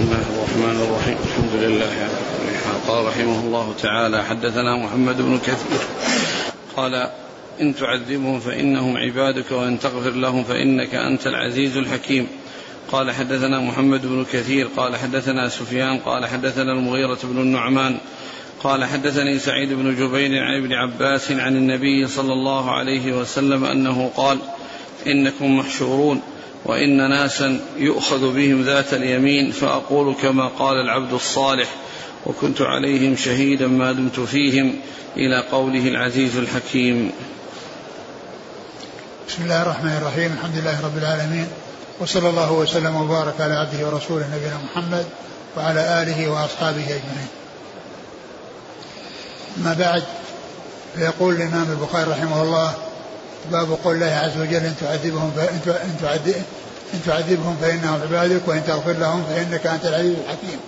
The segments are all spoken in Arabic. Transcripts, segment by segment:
بسم الله الرحمن الرحيم الحمد لله على قال رحمه الله تعالى حدثنا محمد بن كثير قال إن تعذبهم فإنهم عبادك وإن تغفر لهم فإنك أنت العزيز الحكيم قال حدثنا محمد بن كثير قال حدثنا سفيان قال حدثنا المغيرة بن النعمان قال حدثني سعيد بن جبير عن ابن عباس عن النبي صلى الله عليه وسلم أنه قال إنكم محشورون وإن ناسا يؤخذ بهم ذات اليمين فأقول كما قال العبد الصالح وكنت عليهم شهيدا ما دمت فيهم إلى قوله العزيز الحكيم. بسم الله الرحمن الرحيم الحمد لله رب العالمين وصلى الله وسلم وبارك على عبده ورسوله نبينا محمد وعلى آله وأصحابه أجمعين. ما بعد فيقول الإمام البخاري رحمه الله باب قول الله عز وجل إن تعذبهم فإن إن تعذبهم فإنهم عبادك وإن تغفر لهم فإنك أنت العزيز الحكيم.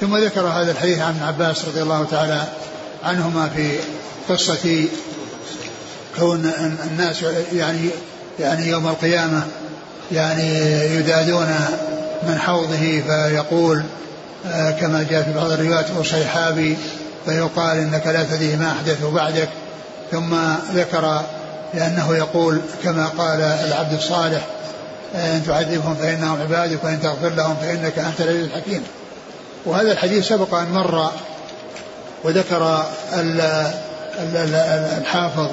ثم ذكر هذا الحديث عن ابن عباس رضي الله تعالى عنهما في قصة كون الناس يعني يعني يوم القيامة يعني يدادون من حوضه فيقول آه، كما جاء في بعض الروايات صيحابي فيقال إنك لا تدري ما أحدث بعدك. ثم ذكر لأنه يقول كما قال العبد الصالح آه، إن تعذبهم فإنهم عبادك وإن تغفر لهم فإنك أنت العزيز الحكيم. وهذا الحديث سبق أن مر وذكر الحافظ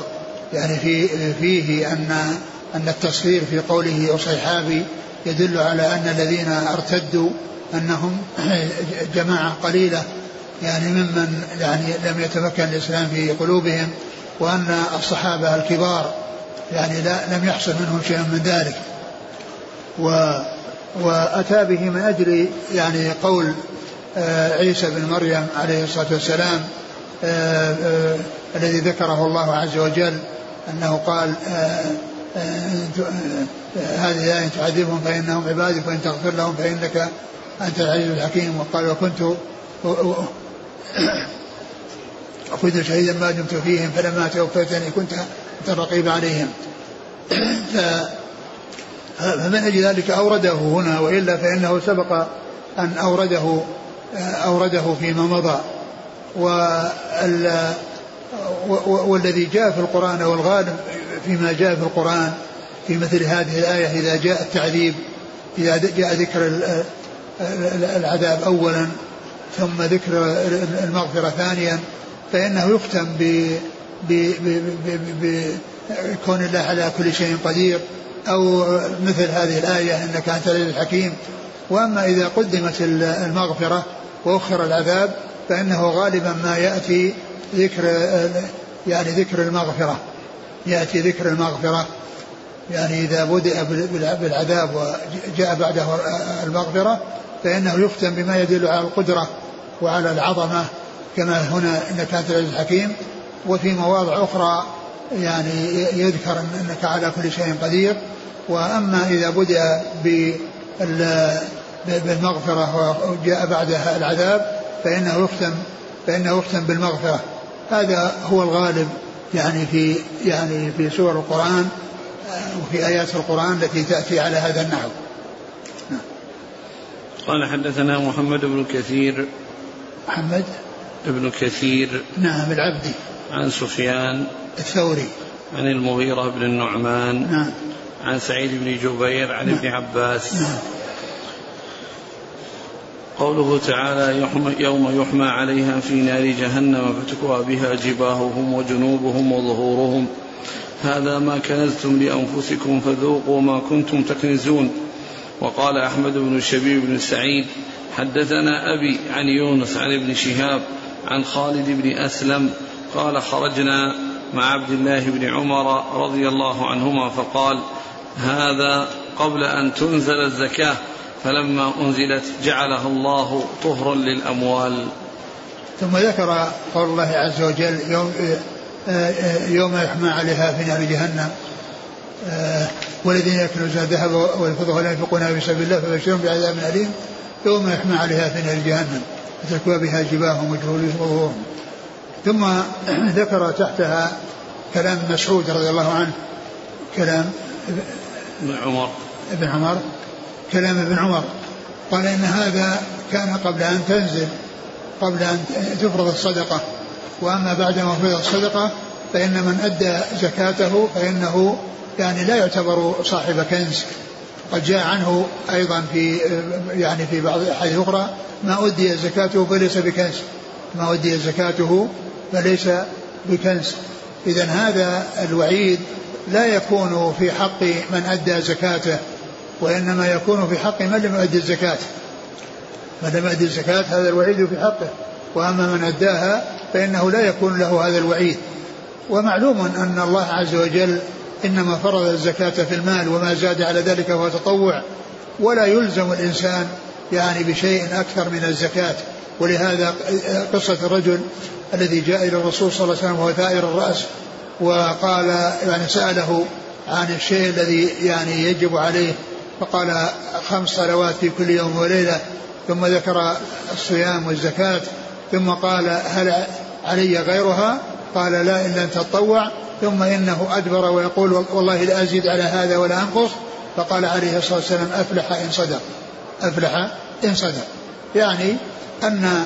يعني في فيه أن أن التصوير في قوله أصيحابي يدل على أن الذين ارتدوا أنهم جماعة قليلة يعني ممن يعني لم يتمكن الإسلام في قلوبهم. وأن الصحابة الكبار يعني لا لم يحصل منهم شيء من ذلك. و وأتى به من أجل يعني قول آه، عيسى بن مريم عليه الصلاة والسلام آه، آه، الذي ذكره الله عز وجل أنه قال هذه الآية تعذبهم فإنهم عبادك وإن تغفر لهم فإنك أنت العزيز الحكيم. وقال وكنت كنت شهيدا ما دمت فيهم فلما توفيتني كنت أنت الرقيب عليهم. فمن أجل ذلك أورده هنا وإلا فإنه سبق أن أورده أورده فيما مضى. والذي جاء في القرآن والغالب فيما جاء في القرآن في مثل هذه الآية إذا جاء التعذيب إذا جاء ذكر العذاب أولا ثم ذكر المغفرة ثانيا فإنه يختم بكون الله على كل شيء قدير. أو مثل هذه الآية إنك أنت الحكيم. وأما إذا قدمت المغفرة وأخر العذاب فإنه غالبا ما يأتي ذكر يعني ذكر المغفرة. يأتي ذكر المغفرة. يعني إذا بدأ بالعذاب وجاء بعده المغفرة فإنه يختم بما يدل على القدرة وعلى العظمة كما هنا إنك أنت العزيز الحكيم وفي مواضع أخرى يعني يذكر أنك على كل شيء قدير. وأما إذا بدأ بالمغفرة وجاء بعدها العذاب فإنه يختم فإنه يختم بالمغفرة. هذا هو الغالب يعني في يعني في سور القرآن وفي آيات القرآن التي تأتي على هذا النحو. قال حدثنا محمد بن كثير. محمد؟ بن كثير نعم العبدي. عن سفيان الثوري. عن المغيرة بن النعمان نعم. عن سعيد بن جبير عن نعم. ابن عباس. نعم. قوله تعالى يوم يحمى عليها في نار جهنم فتكوى بها جباههم وجنوبهم وظهورهم. هذا ما كنزتم لأنفسكم فذوقوا ما كنتم تكنزون. وقال أحمد بن الشبيب بن سعيد حدثنا أبي عن يونس عن ابن شهاب عن خالد بن أسلم قال خرجنا مع عبد الله بن عمر رضي الله عنهما فقال هذا قبل أن تنزل الزكاة فلما أنزلت جعلها الله طهرا للأموال. ثم ذكر قول الله عز وجل يوم يوم يحمى عليها في نار جهنم. والذين يكنزون الذهب والفضة ولا ينفقونها في سبيل الله فبشرهم بعذاب أليم. يوم يحمى عليها في نار جهنم. فتكوى بها جباههم وجهورهم ثم ذكر تحتها كلام مسعود رضي الله عنه كلام ابن عمر. ابن عمر كلام ابن عمر. قال إن هذا كان قبل أن تنزل قبل أن تفرض الصدقة. وأما بعد ما فرض الصدقة فإن من أدى زكاته فإنه يعني لا يعتبر صاحب كنز. قد جاء عنه أيضا في يعني في بعض الأحاديث الأخرى ما أدي زكاته فليس بكنز ما أدي زكاته فليس بكنز إذا هذا الوعيد لا يكون في حق من أدى زكاته وإنما يكون في حق من لم يؤدي الزكاة. من لم يؤدي الزكاة هذا الوعيد في حقه. وأما من أداها فإنه لا يكون له هذا الوعيد. ومعلوم أن الله عز وجل إنما فرض الزكاة في المال وما زاد على ذلك فهو تطوع. ولا يلزم الإنسان يعني بشيء أكثر من الزكاة. ولهذا قصة الرجل الذي جاء إلى الرسول صلى الله عليه وسلم وهو ثائر الرأس وقال يعني سأله عن الشيء الذي يعني يجب عليه. فقال خمس صلوات في كل يوم وليلة. ثم ذكر الصيام والزكاة. ثم قال هل علي غيرها؟ قال لا إن لم تطوع. ثم إنه أدبر ويقول والله لا أزيد على هذا ولا أنقص. فقال عليه الصلاة والسلام أفلح إن صدق أفلح إن صدق. يعني أن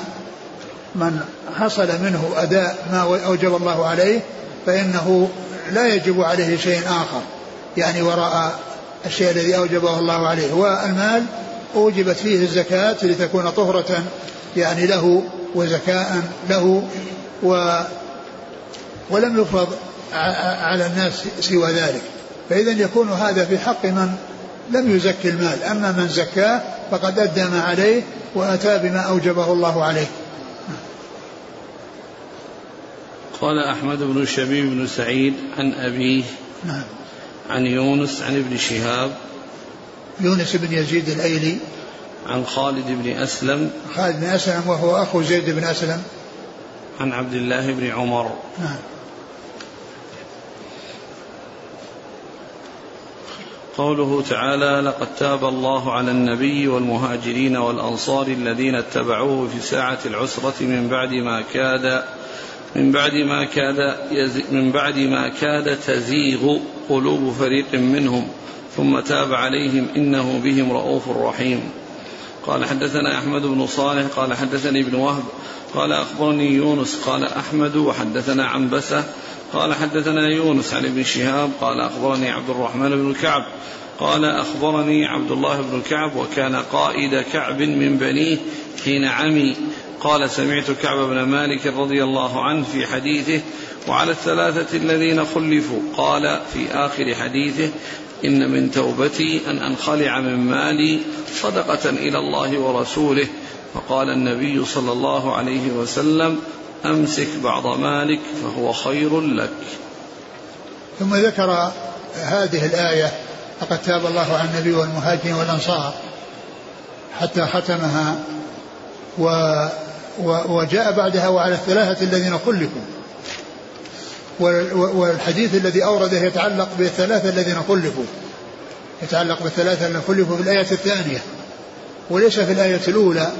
من حصل منه أداء ما أوجب الله عليه فإنه لا يجب عليه شيء آخر. يعني وراء الشيء الذي أوجبه الله عليه. والمال أوجبت فيه الزكاة لتكون طهرة يعني له وزكاء له و ولم يفرض على الناس سوى ذلك. فإذا يكون هذا في حق من لم يزكي المال. أما من زكاه فقد أدى ما عليه وأتى بما أوجبه الله عليه. قال أحمد بن شبيب بن سعيد عن أبيه نعم. عن يونس عن ابن شهاب يونس بن يزيد الأيلي. عن خالد بن أسلم خالد بن أسلم وهو أخو زيد بن أسلم. عن عبد الله بن عمر. نعم. قوله تعالى لقد تاب الله على النبي والمهاجرين والأنصار الذين اتبعوه في ساعة العسرة من بعد ما كاد من بعد ما كاد من بعد ما كاد تزيغ قلوب فريق منهم ثم تاب عليهم إنه بهم رؤوف رحيم. قال حدثنا أحمد بن صالح قال حدثني ابن وهب قال أخبرني يونس قال أحمد وحدثنا عنبسة قال حدثنا يونس عن ابن شهاب قال أخبرني عبد الرحمن بن كعب قال أخبرني عبد الله بن كعب وكان قائد كعب من بنيه حين عمي. قال سمعت كعب بن مالك رضي الله عنه في حديثه وعلى الثلاثة الذين خلفوا. قال في آخر حديثه إن من توبتي أن أنخلع من مالي صدقة إلى الله ورسوله. فقال النبي صلى الله عليه وسلم أمسك بعض مالك فهو خير لك. ثم ذكر هذه الآية لقد تاب الله على النبي والمهاجرين والأنصار حتى ختمها و وجاء بعدها وعلى الثلاثة الذين خلفوا والحديث الذي أورده يتعلق بالثلاثة الذين خلفوا يتعلق بالثلاثة الذين خلفوا في الآية الثانية وليس في الآية الأولى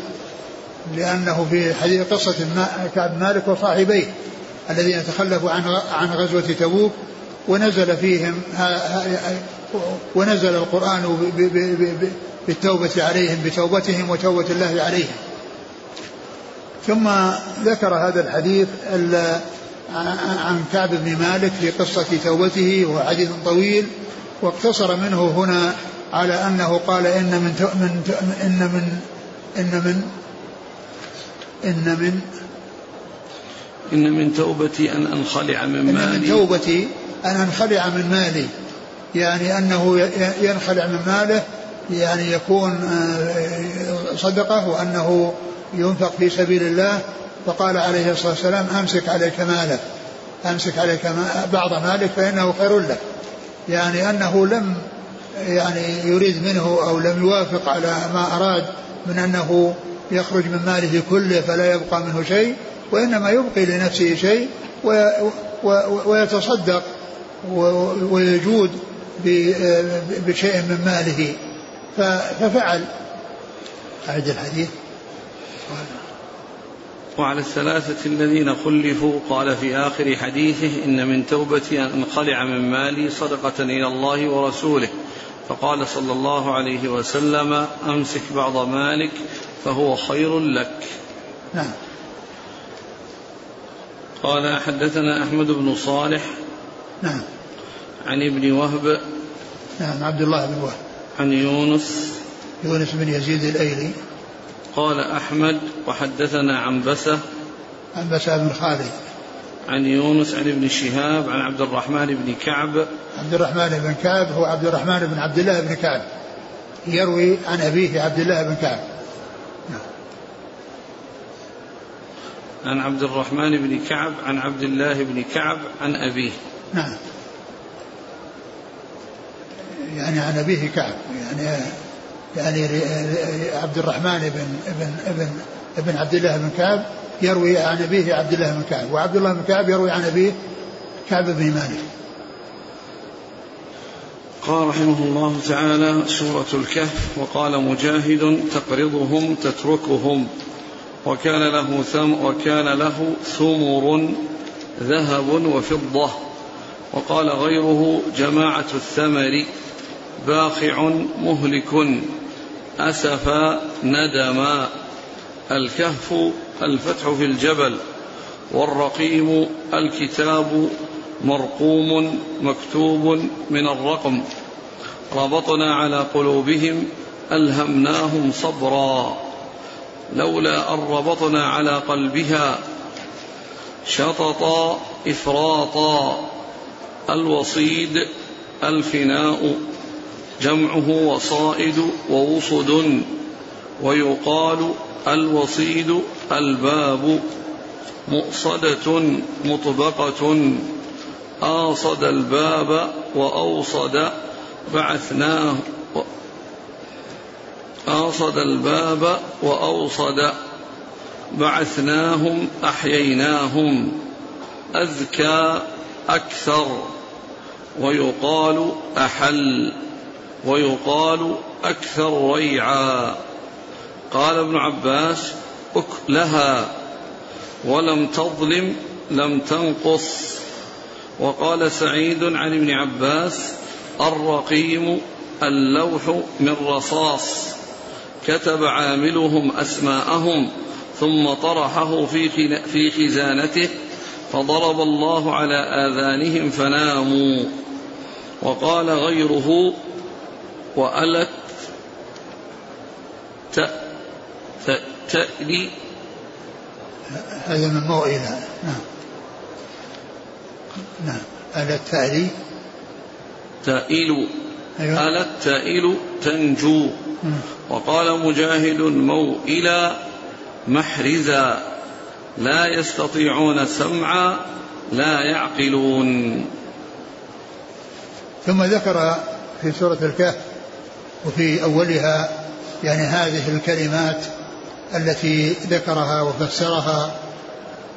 لأنه في حديث قصة كعب مالك وصاحبيه الذين تخلفوا عن عن غزوة تبوك ونزل فيهم ونزل القرآن بالتوبة عليهم بتوبتهم وتوبة الله عليهم. ثم ذكر هذا الحديث عن كعب بن مالك في قصة توبته وهو حديث طويل واقتصر منه هنا على أنه قال إن من إن من إن من إن من إن من توبتي أن أنخلع من مالي إن من توبتي أن أنخلع من مالي. يعني أنه ينخلع من ماله يعني يكون آه، صدقة وأنه ينفق في سبيل الله. فقال عليه الصلاة والسلام أمسك عليك مالك. أمسك عليك بعض مالك فإنه خير لك. يعني أنه لم يعني يريد منه أو لم يوافق على ما أراد من أنه يخرج من ماله كله فلا يبقى منه شيء وإنما يبقي لنفسه شيء ويتصدق ويجود بشيء من ماله. ففعل. أعد الحديث. وعلى الثلاثة الذين خلفوا قال في آخر حديثه إن من توبتي أن أنخلع من مالي صدقة إلى الله ورسوله. فقال صلى الله عليه وسلم أمسك بعض مالك فهو خير لك. نعم. قال حدثنا أحمد بن صالح نعم. عن ابن وهب نعم عبد الله بن وهب. عن يونس يونس بن يزيد الأيلي. قال أحمد وحدثنا عن بسة عن بسة بن خالد. عن يونس عن ابن شهاب عن عبد الرحمن بن كعب. عبد الرحمن بن كعب هو عبد الرحمن بن عبد الله بن كعب. يروي عن أبيه عبد الله بن كعب. عن عبد الرحمن بن كعب عن عبد الله بن كعب عن أبيه. نعم. يعني عن أبيه كعب يعني يعني عبد الرحمن بن ابن ابن ابن عبد الله بن كعب يروي عن أبيه عبد الله بن كعب وعبد الله بن كعب يروي عن أبيه كعب بن مالك. قال رحمه الله تعالى سورة الكهف وقال مجاهد تقرضهم تتركهم. وكان له ثم وكان له ثمر ذهب وفضة. وقال غيره جماعة الثمر باخع مهلك أسفا ندما الكهف الفتح في الجبل والرقيم الكتاب مرقوم مكتوب من الرقم. ربطنا على قلوبهم ألهمناهم صبرا. لولا أن ربطنا على قلبها شططا إفراطا الوصيد الفناء جمعه وصائد ووصد ويقال الوصيد الباب مؤصدة مطبقة آصد الباب وأوصد بعثناه آصد الباب وأوصد بعثناهم أحييناهم أذكى أكثر ويقال أحل ويقال أكثر ريعا. قال ابن عباس أكلها ولم تظلم لم تنقص. وقال سعيد عن ابن عباس الرقيم اللوح من رصاص. كتب عاملهم أسماءهم ثم طرحه في في خزانته فضرب الله على آذانهم فناموا. وقال غيره وألت تألي هذا من موئلة نعم. نعم. ألت تألي؟ تائل أيوة. ألت تائل تنجو. وقال مجاهد موئلا محرزا لا يستطيعون سمعا لا يعقلون. ثم ذكر في سورة الكهف وفي أولها يعني هذه الكلمات التي ذكرها وفسرها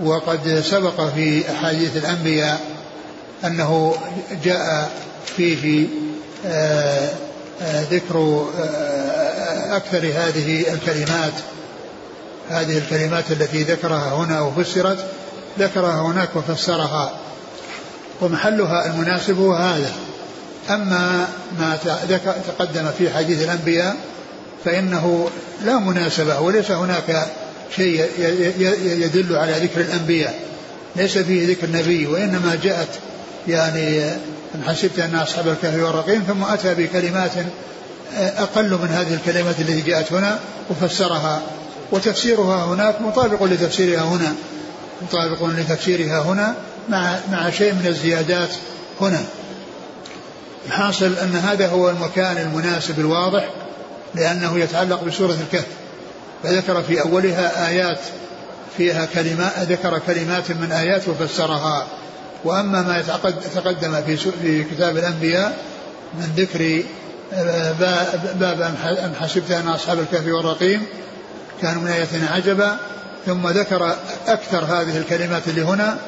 وقد سبق في أحاديث الأنبياء أنه جاء فيه آه، آه، ذكر آه، أكثر هذه الكلمات هذه الكلمات التي ذكرها هنا وفسرت ذكرها هناك وفسرها. ومحلها المناسب هو هذا. أما ما تقدم في حديث الأنبياء فإنه لا مناسبة وليس هناك شيء يدل على ذكر الأنبياء. ليس فيه ذكر النبي وإنما جاءت يعني أن حسبت أن أصحاب الكهف والرقيم ثم أتى بكلمات أقل من هذه الكلمات التي جاءت هنا وفسرها. وتفسيرها هناك مطابق لتفسيرها هنا. مطابق لتفسيرها هنا مع مع شيء من الزيادات هنا. الحاصل أن هذا هو المكان المناسب الواضح لأنه يتعلق بسورة الكهف. فذكر في أولها آيات فيها كلمات ذكر كلمات من آيات وفسرها. وأما ما يتقدم في في كتاب الأنبياء من ذكر باب أم حسبت أن أصحاب الكهف والرقيم كانوا من آياتنا عجبا ثم ذكر أكثر هذه الكلمات اللي هنا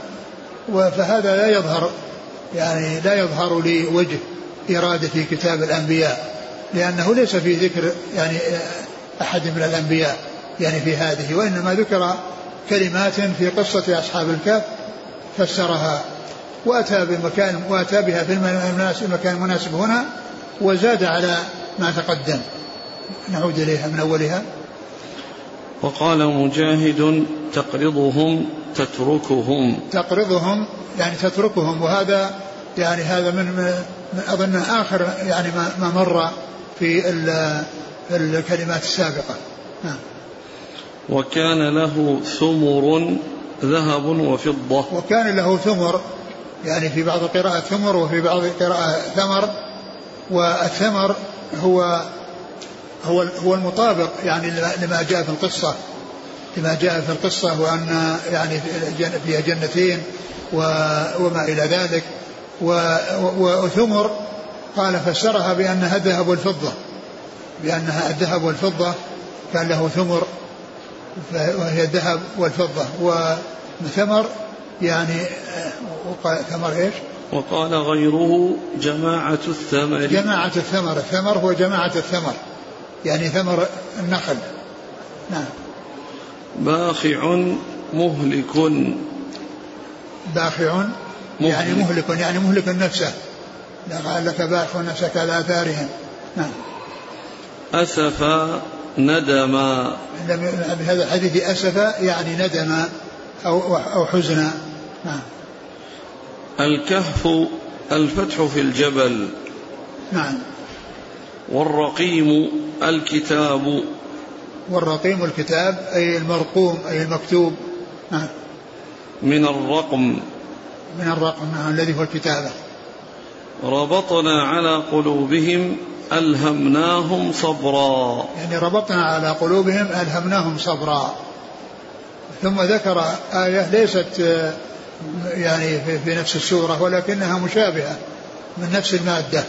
فهذا لا يظهر يعني لا يظهر لي وجه إرادة في كتاب الأنبياء لأنه ليس في ذكر يعني أحد من الأنبياء يعني في هذه وإنما ذكر كلمات في قصة أصحاب الكهف فسرها وأتى بمكان وأتى بها في المكان المناسب هنا وزاد على ما تقدم. نعود إليها من أولها. وقال مجاهد تقرضهم تتركهم. تقرضهم يعني تتركهم. وهذا يعني هذا من, من أظن آخر يعني ما, ما مر في الكلمات السابقة. نعم وكان له ثمر ذهب وفضة. وكان له ثمر يعني في بعض القراءة ثمر وفي بعض القراءة ثمر. والثمر هو هو هو المطابق يعني لما جاء في القصة لما جاء في القصة وأن يعني فيها جنتين وما إلى ذلك وثمر قال فسرها بأنها الذهب والفضة بأنها الذهب والفضة كان له ثمر وهي الذهب والفضة وثمر يعني ثمر إيش؟ وقال غيره جماعة الثمر. جماعة الثمر. الثمر هو جماعة الثمر. يعني ثمر النخل. نعم. باخع مهلك. باخع يعني مهلك. يعني مهلك نفسه. لعلك باخع نفسك على آثارهم. نعم. أسف ندما بهذا الحديث أسف يعني ندما أو أو حزنا نعم. الكهف الفتح في الجبل. نعم. والرقيم الكتاب. والرقيم الكتاب أي المرقوم أي المكتوب. نعم. من الرقم. من الرقم نعم الذي هو الكتابة ربطنا على قلوبهم ألهمناهم صبرا. يعني ربطنا على قلوبهم ألهمناهم صبرا. ثم ذكر آية ليست يعني في نفس السورة ولكنها مشابهة من نفس المادة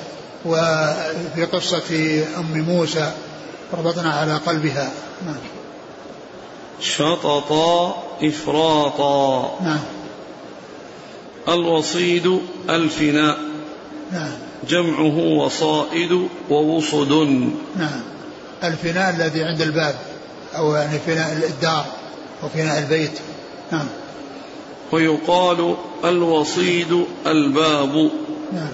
وفي قصة أم موسى ربطنا على قلبها. نعم. شططا إفراطا. نعم. الوصيد الفناء نعم. جمعه وصائد ووصد. نعم. الفناء الذي عند الباب أو يعني فناء الدار أو فناء البيت. نعم. ويقال الوصيد الباب. نعم.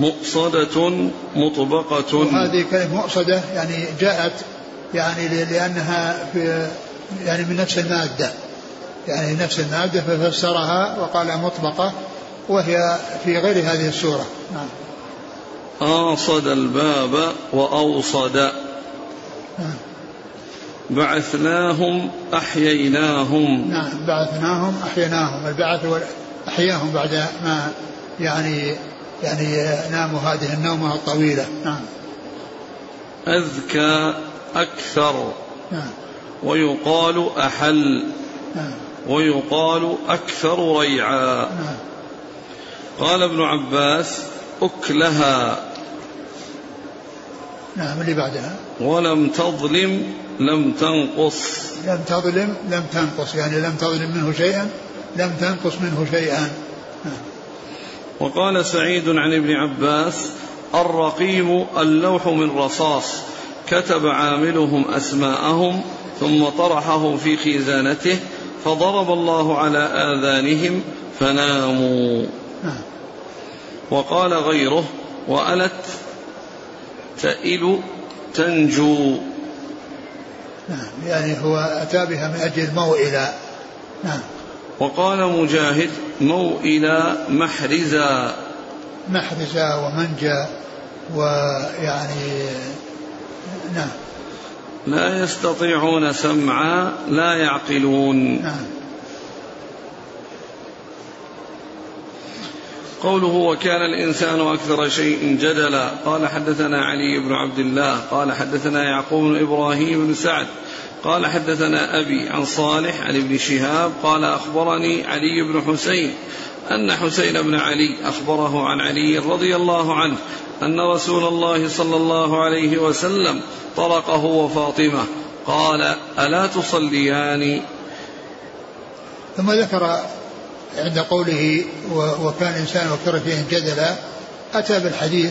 مؤصدة مطبقة. وهذه كلمة مؤصدة يعني جاءت يعني لأنها في يعني من نفس المادة. يعني نفس المادة ففسرها وقال مطبقة وهي في غير هذه السورة. نعم. آصد الباب وأوصد. نعم. بعثناهم أحييناهم. نعم بعثناهم أحييناهم. البعث أحياهم بعد ما يعني يعني ناموا هذه النومة الطويلة. نعم. أذكى أكثر. نعم. ويقال أحل. نعم. ويقال أكثر ريعا. نعم. قال ابن عباس أكلها. نعم اللي بعدها. ولم تظلم لم تنقص لم تظلم لم تنقص يعني لم تظلم منه شيئا لم تنقص منه شيئا. وقال سعيد عن ابن عباس الرقيم اللوح من رصاص كتب عاملهم أسماءهم ثم طرحه في خزانته فضرب الله على آذانهم فناموا. وقال غيره وألت تئل تنجو نعم يعني هو أتى بها من أجل الموئلة نعم. وقال مجاهد موئلة محرزا محرزا ومنجا ويعني نعم. لا يستطيعون سمعا لا يعقلون. نعم. قوله وكان الإنسان أكثر شيء جدلا. قال حدثنا علي بن عبد الله قال حدثنا يعقوب إبراهيم بن سعد قال حدثنا أبي عن صالح عن ابن شهاب قال أخبرني علي بن حسين أن حسين بن علي أخبره عن علي رضي الله عنه أن رسول الله صلى الله عليه وسلم طرقه وفاطمة. قال ألا تصليان؟ ثم ذكر عند قوله وكان الإنسان وكر فيه جدلا أتى بالحديث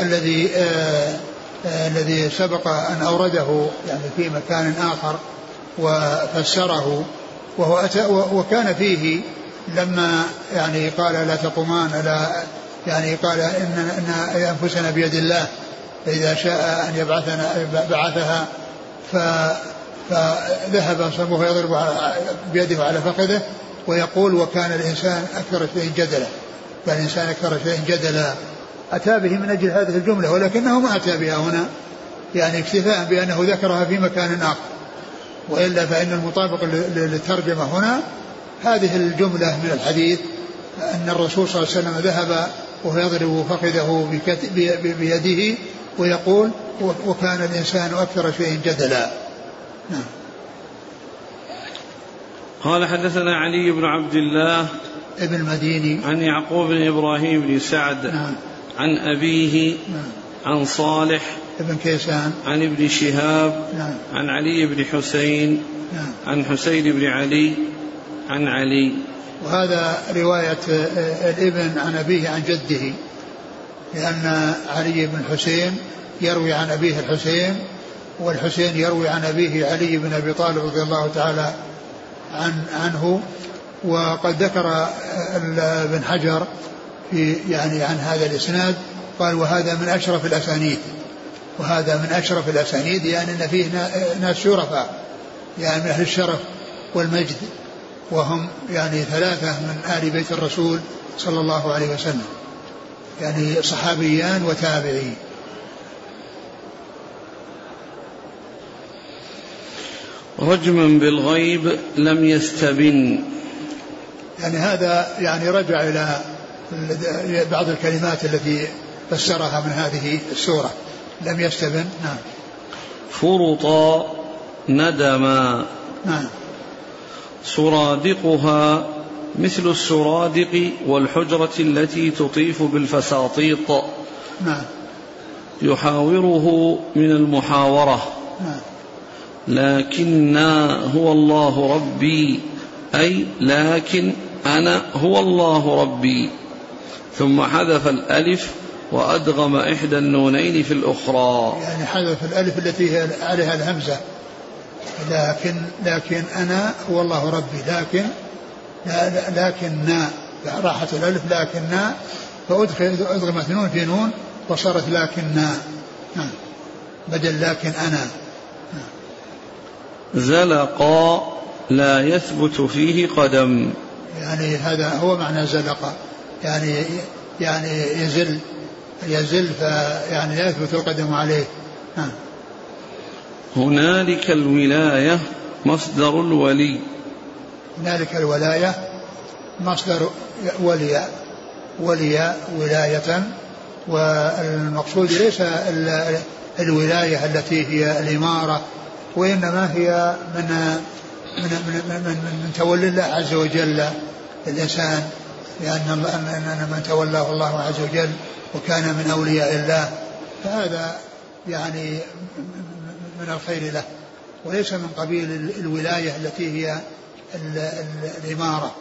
الذي آه آه الذي سبق أن أورده يعني في مكان آخر وفسره وهو أتى وكان فيه لما يعني قال لا تقومان لا يعني قال إن, إن أنفسنا بيد الله فإذا شاء أن يبعثنا بعثها ف فذهب صبوه يضرب بيده على فخذه ويقول وكان الإنسان أكثر شيء جدلا كان الإنسان أكثر شيء جدلا. أتى به من أجل هذه الجملة ولكنه ما أتى بها هنا يعني اكتفاء بأنه ذكرها في مكان آخر. وإلا فإن المطابق للترجمة هنا هذه الجملة من الحديث أن الرسول صلى الله عليه وسلم ذهب وهو يضرب فخذه بيده ويقول وكان الإنسان أكثر شيء جدلا. نعم. قال حدثنا علي بن عبد الله ابن المديني. عن يعقوب بن إبراهيم بن سعد نعم. عن أبيه نعم. عن صالح ابن كيسان. عن ابن شهاب نعم. عن علي بن حسين نعم. عن حسين بن علي عن علي. وهذا رواية آه، الابن عن أبيه عن جده لأن علي بن حسين يروي عن أبيه الحسين والحسين يروي عن أبيه علي بن أبي طالب رضي الله تعالى عن عنه وقد ذكر ابن حجر في يعني عن هذا الإسناد قال وهذا من أشرف الأسانيد. وهذا من أشرف الأسانيد يعني أن فيه ناس شرفاء يعني من أهل الشرف والمجد وهم يعني ثلاثة من آل بيت الرسول صلى الله عليه وسلم يعني صحابيان وتابعين. رجما بالغيب لم يستبن. يعني هذا يعني رجع إلى بعض الكلمات التي فسرها من هذه السورة. لم يستبن؟ نعم. فرطا ندما نعم. سرادقها مثل السرادق والحجرة التي تطيف بالفساطيط. نعم. يحاوره من المحاورة. نعم. لكنا هو الله ربي. أي لكن أنا هو الله ربي. ثم حذف الألف وأدغم إحدى النونين في الأخرى. يعني حذف الألف التي هي عليها الهمزة. لكن لكن أنا هو الله ربي. لكن لكن نا راحت الألف لكن نا فأدخل أدغمت نون في نون وصارت لكن نا نعم. بدل لكن أنا. زلقا لا يثبت فيه قدم. يعني هذا هو معنى زلق يعني يعني يزل يزل فيعني لا يثبت القدم عليه. نعم. هنالك الولاية مصدر الولي. هنالك الولاية مصدر ولي ولي ولاية والمقصود ليس الولاية التي هي الإمارة وإنما هي من من من, من, من, من تولي الله عز وجل الإنسان لأن أن من تولاه الله عز وجل وكان من أولياء الله فهذا يعني من الخير له وليس من قبيل الولاية التي هي الإمارة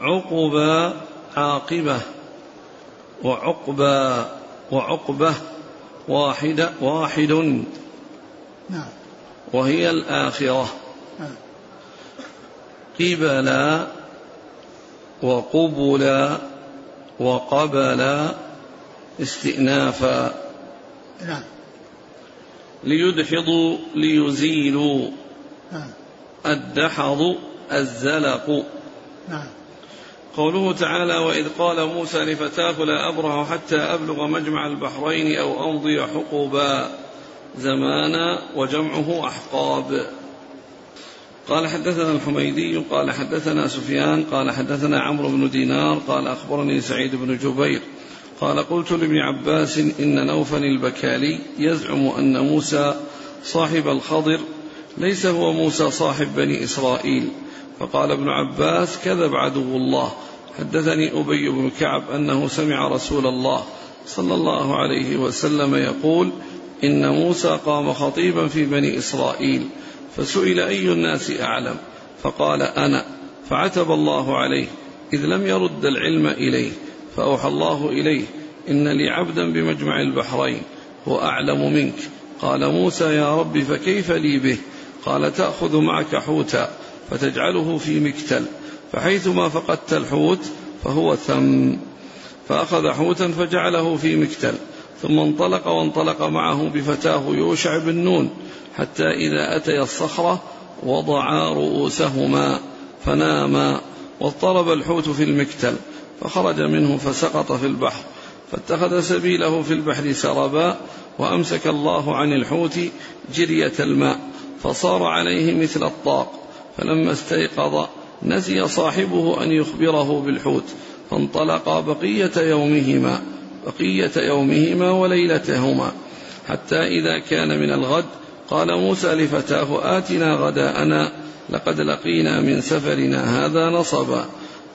عقبى عاقبة وعقبى وعقبة واحدة واحد نعم. وهي الآخرة. نعم. قبلا وقبلا وقبلا استئنافا نعم. ليدحضوا ليزيلوا. نعم. الدحض الزلق. نعم. قوله تعالى وإذ قال موسى لفتاه لا أبرح حتى أبلغ مجمع البحرين أو أمضي حقوبا زمانا وجمعه أحقاب. قال حدثنا الحميدي قال حدثنا سفيان قال حدثنا عمرو بن دينار قال أخبرني سعيد بن جبير. قال قلت لابن عباس إن نوفل البكالي يزعم أن موسى صاحب الخضر ليس هو موسى صاحب بني إسرائيل. فقال ابن عباس كذب عدو الله. حدثني أبي بن كعب أنه سمع رسول الله صلى الله عليه وسلم يقول إن موسى قام خطيبا في بني إسرائيل فسئل أي الناس أعلم؟ فقال أنا. فعتب الله عليه إذ لم يرد العلم إليه فأوحى الله إليه إن لي عبدا بمجمع البحرين هو أعلم منك. قال موسى يا رب فكيف لي به؟ قال تأخذ معك حوتا فتجعله في مكتل فحيثما فقدت الحوت فهو ثم فأخذ حوتا فجعله في مكتل. ثم انطلق وانطلق معه بفتاه يوشع بن نون حتى إذا أتيا الصخرة وضعا رؤوسهما فناما واضطرب الحوت في المكتل فخرج منه فسقط في البحر فاتخذ سبيله في البحر سربا وأمسك الله عن الحوت جرية الماء فصار عليه مثل الطاق فلما استيقظ نسي صاحبه أن يخبره بالحوت فانطلقا بقية يومهما بقية يومهما وليلتهما. حتى إذا كان من الغد قال موسى لفتاه آتنا غداءنا لقد لقينا من سفرنا هذا نصبا.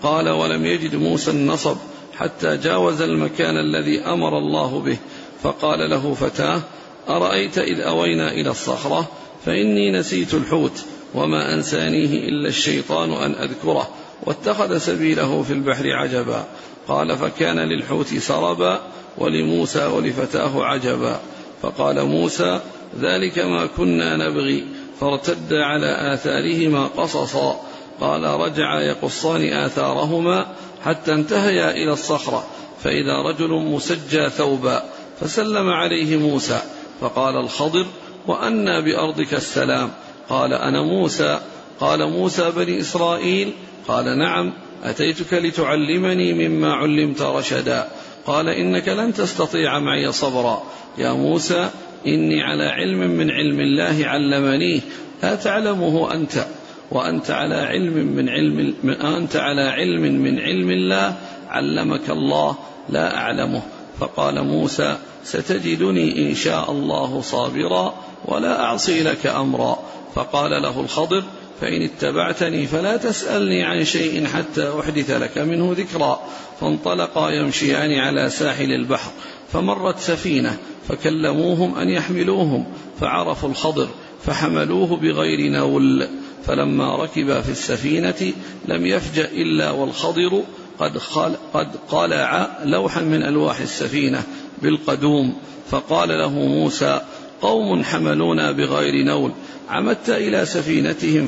قال ولم يجد موسى النصب حتى جاوز المكان الذي أمر الله به. فقال له فتاه أرأيت إذ أوينا إلى الصخرة؟ فإني نسيت الحوت وما أنسانيه إلا الشيطان أن أذكره. واتخذ سبيله في البحر عجبا. قال فكان للحوت سربا ولموسى ولفتاه عجبا. فقال موسى ذلك ما كنا نبغي. فارتد على آثارهما قصصا. قال رجع يقصان آثارهما حتى انتهيا إلى الصخرة. فإذا رجل مسجى ثوبا فسلم عليه موسى. فقال الخضر وأنى بأرضك السلام. قال أنا موسى. قال موسى بني إسرائيل قال نعم أتيتك لتعلمني مما علمت رشدا. قال إنك لن تستطيع معي صبرا. يا موسى إني على علم من علم الله علمنيه لا تعلمه أنت وأنت على علم من علم أنت على علم من علم الله علمك الله لا أعلمه. فقال موسى ستجدني إن شاء الله صابرا ولا أعصي لك أمرا. فقال له الخضر فإن اتبعتني فلا تسألني عن شيء حتى أحدث لك. منه ذكرا فانطلقا يمشيان على ساحل البحر فمرت سفينة فكلموهم أن يحملوهم فعرفوا الخضر فحملوه بغير نول. فلما ركب في السفينة لم يفجأ إلا والخضر قد, خل قد قلع لوحا من ألواح السفينة بالقدوم. فقال له موسى قوم حملونا بغير نول عمدت إلى سفينتهم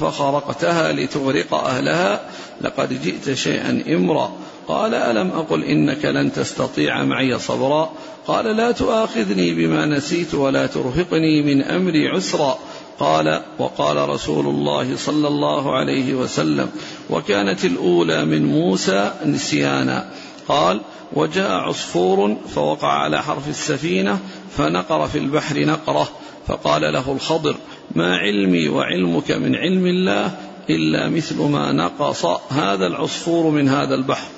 فخرقتها لتغرق أهلها. لقد جئت شيئا إمرا. قال ألم أقل إنك لن تستطيع معي صبرا؟ قال لا تؤاخذني بما نسيت ولا ترهقني من أمري عسرا. قال وقال رسول الله صلى الله عليه وسلم وكانت الأولى من موسى نسيانا. قال وجاء عصفور فوقع على حرف السفينة فنقر في البحر نقرة فقال له الخضر ما علمي وعلمك من علم الله إلا مثل ما نقص هذا العصفور من هذا البحر.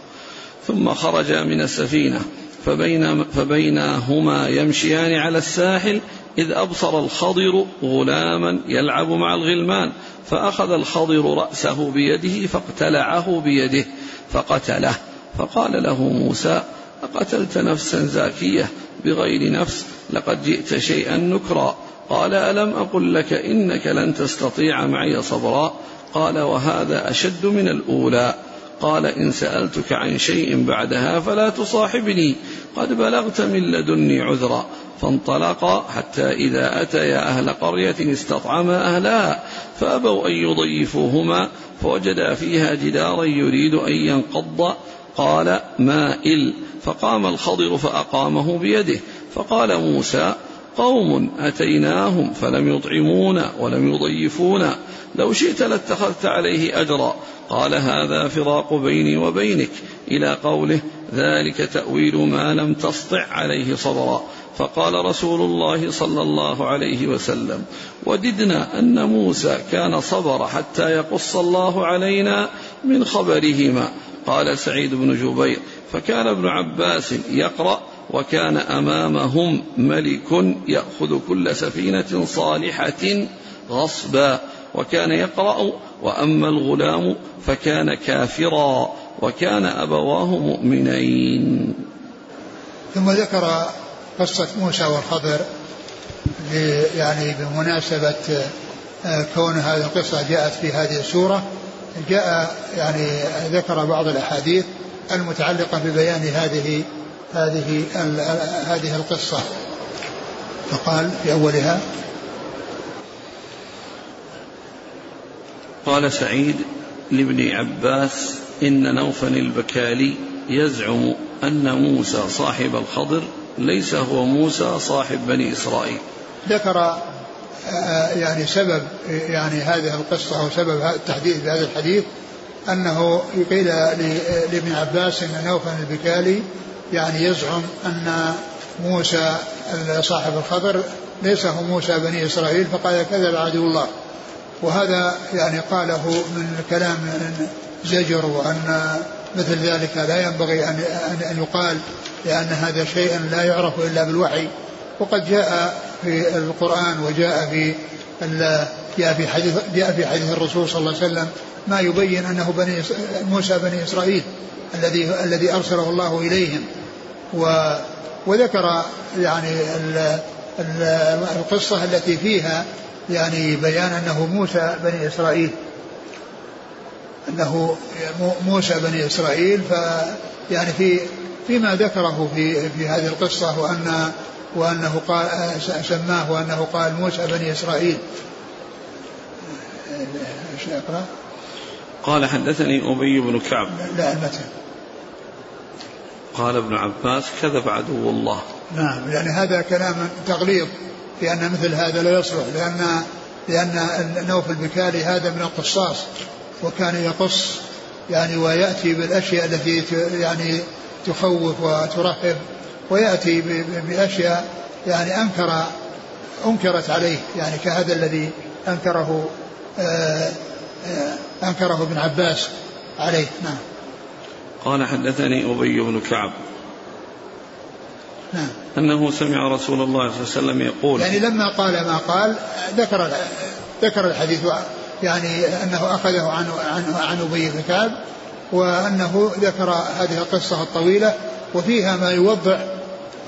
ثم خرج من السفينة فبين فبينهما يمشيان على الساحل إذ أبصر الخضر غلاما يلعب مع الغلمان فأخذ الخضر رأسه بيده فاقتلعه بيده فقتله. فقال له موسى أقتلت نفسا زاكية بغير نفس لقد جئت شيئا نكرا. قال ألم أقل لك إنك لن تستطيع معي صبرا؟ قال وهذا أشد من الأولى. قال إن سألتك عن شيء بعدها فلا تصاحبني. قد بلغت من لدني عذرا فانطلقا حتى إذا أتيا أهل قرية استطعما أهلها فأبوا أن يضيفوهما فوجدا فيها جدارا يريد أن ينقض قال مائل فقام الخضر فأقامه بيده. فقال موسى قوم أتيناهم فلم يطعمونا ولم يضيفونا. لو شئت لاتخذت عليه أجرا. قال هذا فراق بيني وبينك. إلى قوله ذلك تأويل ما لم تسطع عليه صبرا. فقال رسول الله صلى الله عليه وسلم وددنا أن موسى كان صبر حتى يقص الله علينا من خبرهما. قال سعيد بن جبير فكان ابن عباس يقرأ وكان أمامهم ملك يأخذ كل سفينة صالحة غصبا وكان يقرأ وأما الغلام فكان كافرا وكان أبواه مؤمنين. ثم ذكر قصة موسى والخضر يعني بمناسبة آه، كون هذه القصة جاءت في هذه السورة جاء يعني ذكر بعض الأحاديث المتعلقة ببيان هذه هذه هذه القصة. فقال في أولها قال سعيد لابن عباس إن نوفا البكالي يزعم أن موسى صاحب الخضر ليس هو موسى صاحب بني إسرائيل. ذكر يعني سبب يعني هذه القصة أو سبب التحديث بهذا الحديث أنه قيل لابن عباس أن نوفل البكالي يعني يزعم أن موسى صاحب الخضر ليس هو موسى بني إسرائيل فقال كذب عدو الله. وهذا يعني قاله من كلام زجر وأن مثل ذلك لا ينبغي أن يقال لأن هذا شيء لا يعرف إلا بالوحي. وقد جاء في القرآن وجاء في جاء في حديث جاء في حديث الرسول صلى الله عليه وسلم ما يبين أنه بني موسى بني إسرائيل الذي الذي أرسله الله إليهم. و وذكر يعني ال ال القصة التي فيها يعني بيان أنه موسى بني إسرائيل. أنه موسى بني إسرائيل. ف يعني في فيما ذكره في في هذه القصة وأن وأنه قال سماه وأنه قال موسى بني إسرائيل. إيش أقرأ؟ قال حدثني أبي بن كعب. لا المتن. قال ابن عباس كذب عدو الله. نعم يعني هذا كلام تغليظ في أن مثل هذا لا يصلح لأن لأن نوف البكالي هذا من القصاص وكان يقص يعني ويأتي بالأشياء التي يعني تخوف وترهب ويأتي بأشياء يعني انكر أنكرت عليه يعني كهذا الذي أنكره آه، آه، أنكره ابن عباس عليه. نعم. قال حدثني أبي بن كعب. نعم. أنه سمع رسول الله صلى الله عليه وسلم يقول يعني لما قال ما قال ذكر ذكر الحديث يعني أنه أخذه عن عن عن أبي بن كعب وأنه ذكر هذه القصة الطويلة وفيها ما يوضح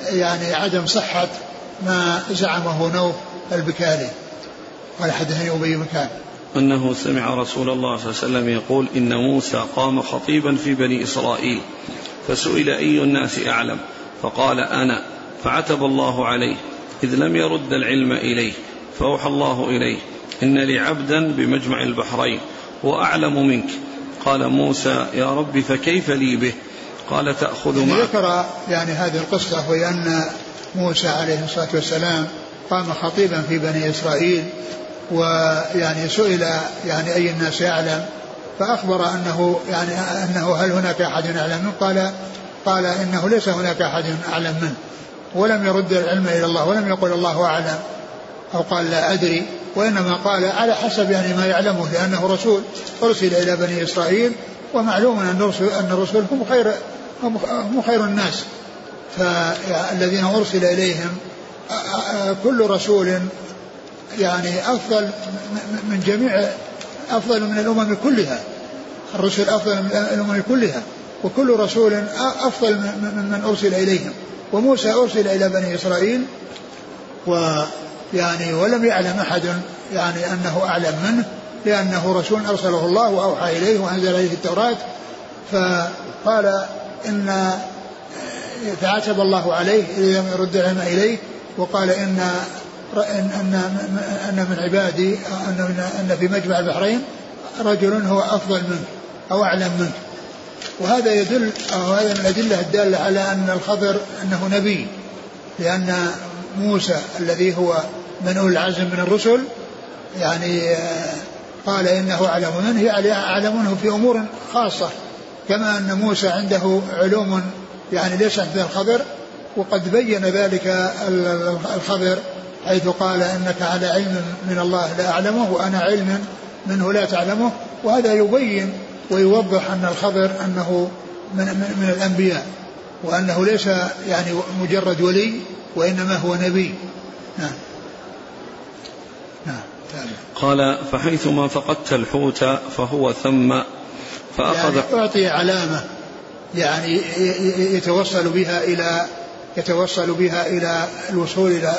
يعني عدم صحة ما زعمه نوف البكالي قال حدثني أبي بن أنه سمع رسول الله صلى الله عليه وسلم يقول إن موسى قام خطيبا في بني إسرائيل فسئل أي الناس أعلم؟ فقال أنا فعتب الله عليه إذ لم يرد العلم إليه فأوحى الله إليه إن لي عبدا بمجمع البحرين وأعلم منك. قال موسى يا رب فكيف لي به؟ قال تأخذ معك ذكر يعني هذه القصة وهي أن موسى عليه الصلاة والسلام قام خطيبا في بني إسرائيل ويعني سئل يعني أي الناس يعلم فأخبر أنه يعني أنه هل هناك أحد يعلم منه؟ قال قال إنه ليس هناك أحد اعلم منه ولم يرد العلم إلى الله ولم يقل الله أعلم أو قال لا أدري وإنما قال على حسب يعني ما يعلمه لأنه رسول أرسل إلى بني إسرائيل ومعلوم أن الرسل أن الرسل هم خير هم خير الناس. فالذين أرسل إليهم كل رسول يعني أفضل من جميع أفضل من الأمم كلها. الرسل أفضل من الأمم كلها. وكل رسول أفضل من من أرسل إليهم. وموسى أرسل إلى بني إسرائيل. ويعني ولم يعلم أحد يعني أنه أعلم منه. لأنه رسول أرسله الله وأوحى إليه وأنزل اليه التوراة فقال إن فعتب الله عليه اذا لم يرد العلم إليه وقال إن إن إن من عبادي إن إن في مجمع البحرين رجل هو أفضل منك أو أعلم منك وهذا يدل أو هذا من الأدلة الدالة على أن الخضر أنه نبي لأن موسى الذي هو من أولي العزم من الرسل يعني قال إنه أعلم منه أعلم منه في أمور خاصة كما أن موسى عنده علوم يعني ليس عند الخضر وقد بين ذلك الخضر حيث قال إنك على علم من الله لا أعلمه وأنا علم منه لا تعلمه وهذا يبين ويوضح أن الخضر أنه من, من, من الأنبياء وأنه ليس يعني مجرد ولي وإنما هو نبي. نعم. قال فحيثما فقدت الحوت فهو ثم فأخذ يعني أعطي علامة يعني يتوصل بها إلى يتوصل بها إلى الوصول إلى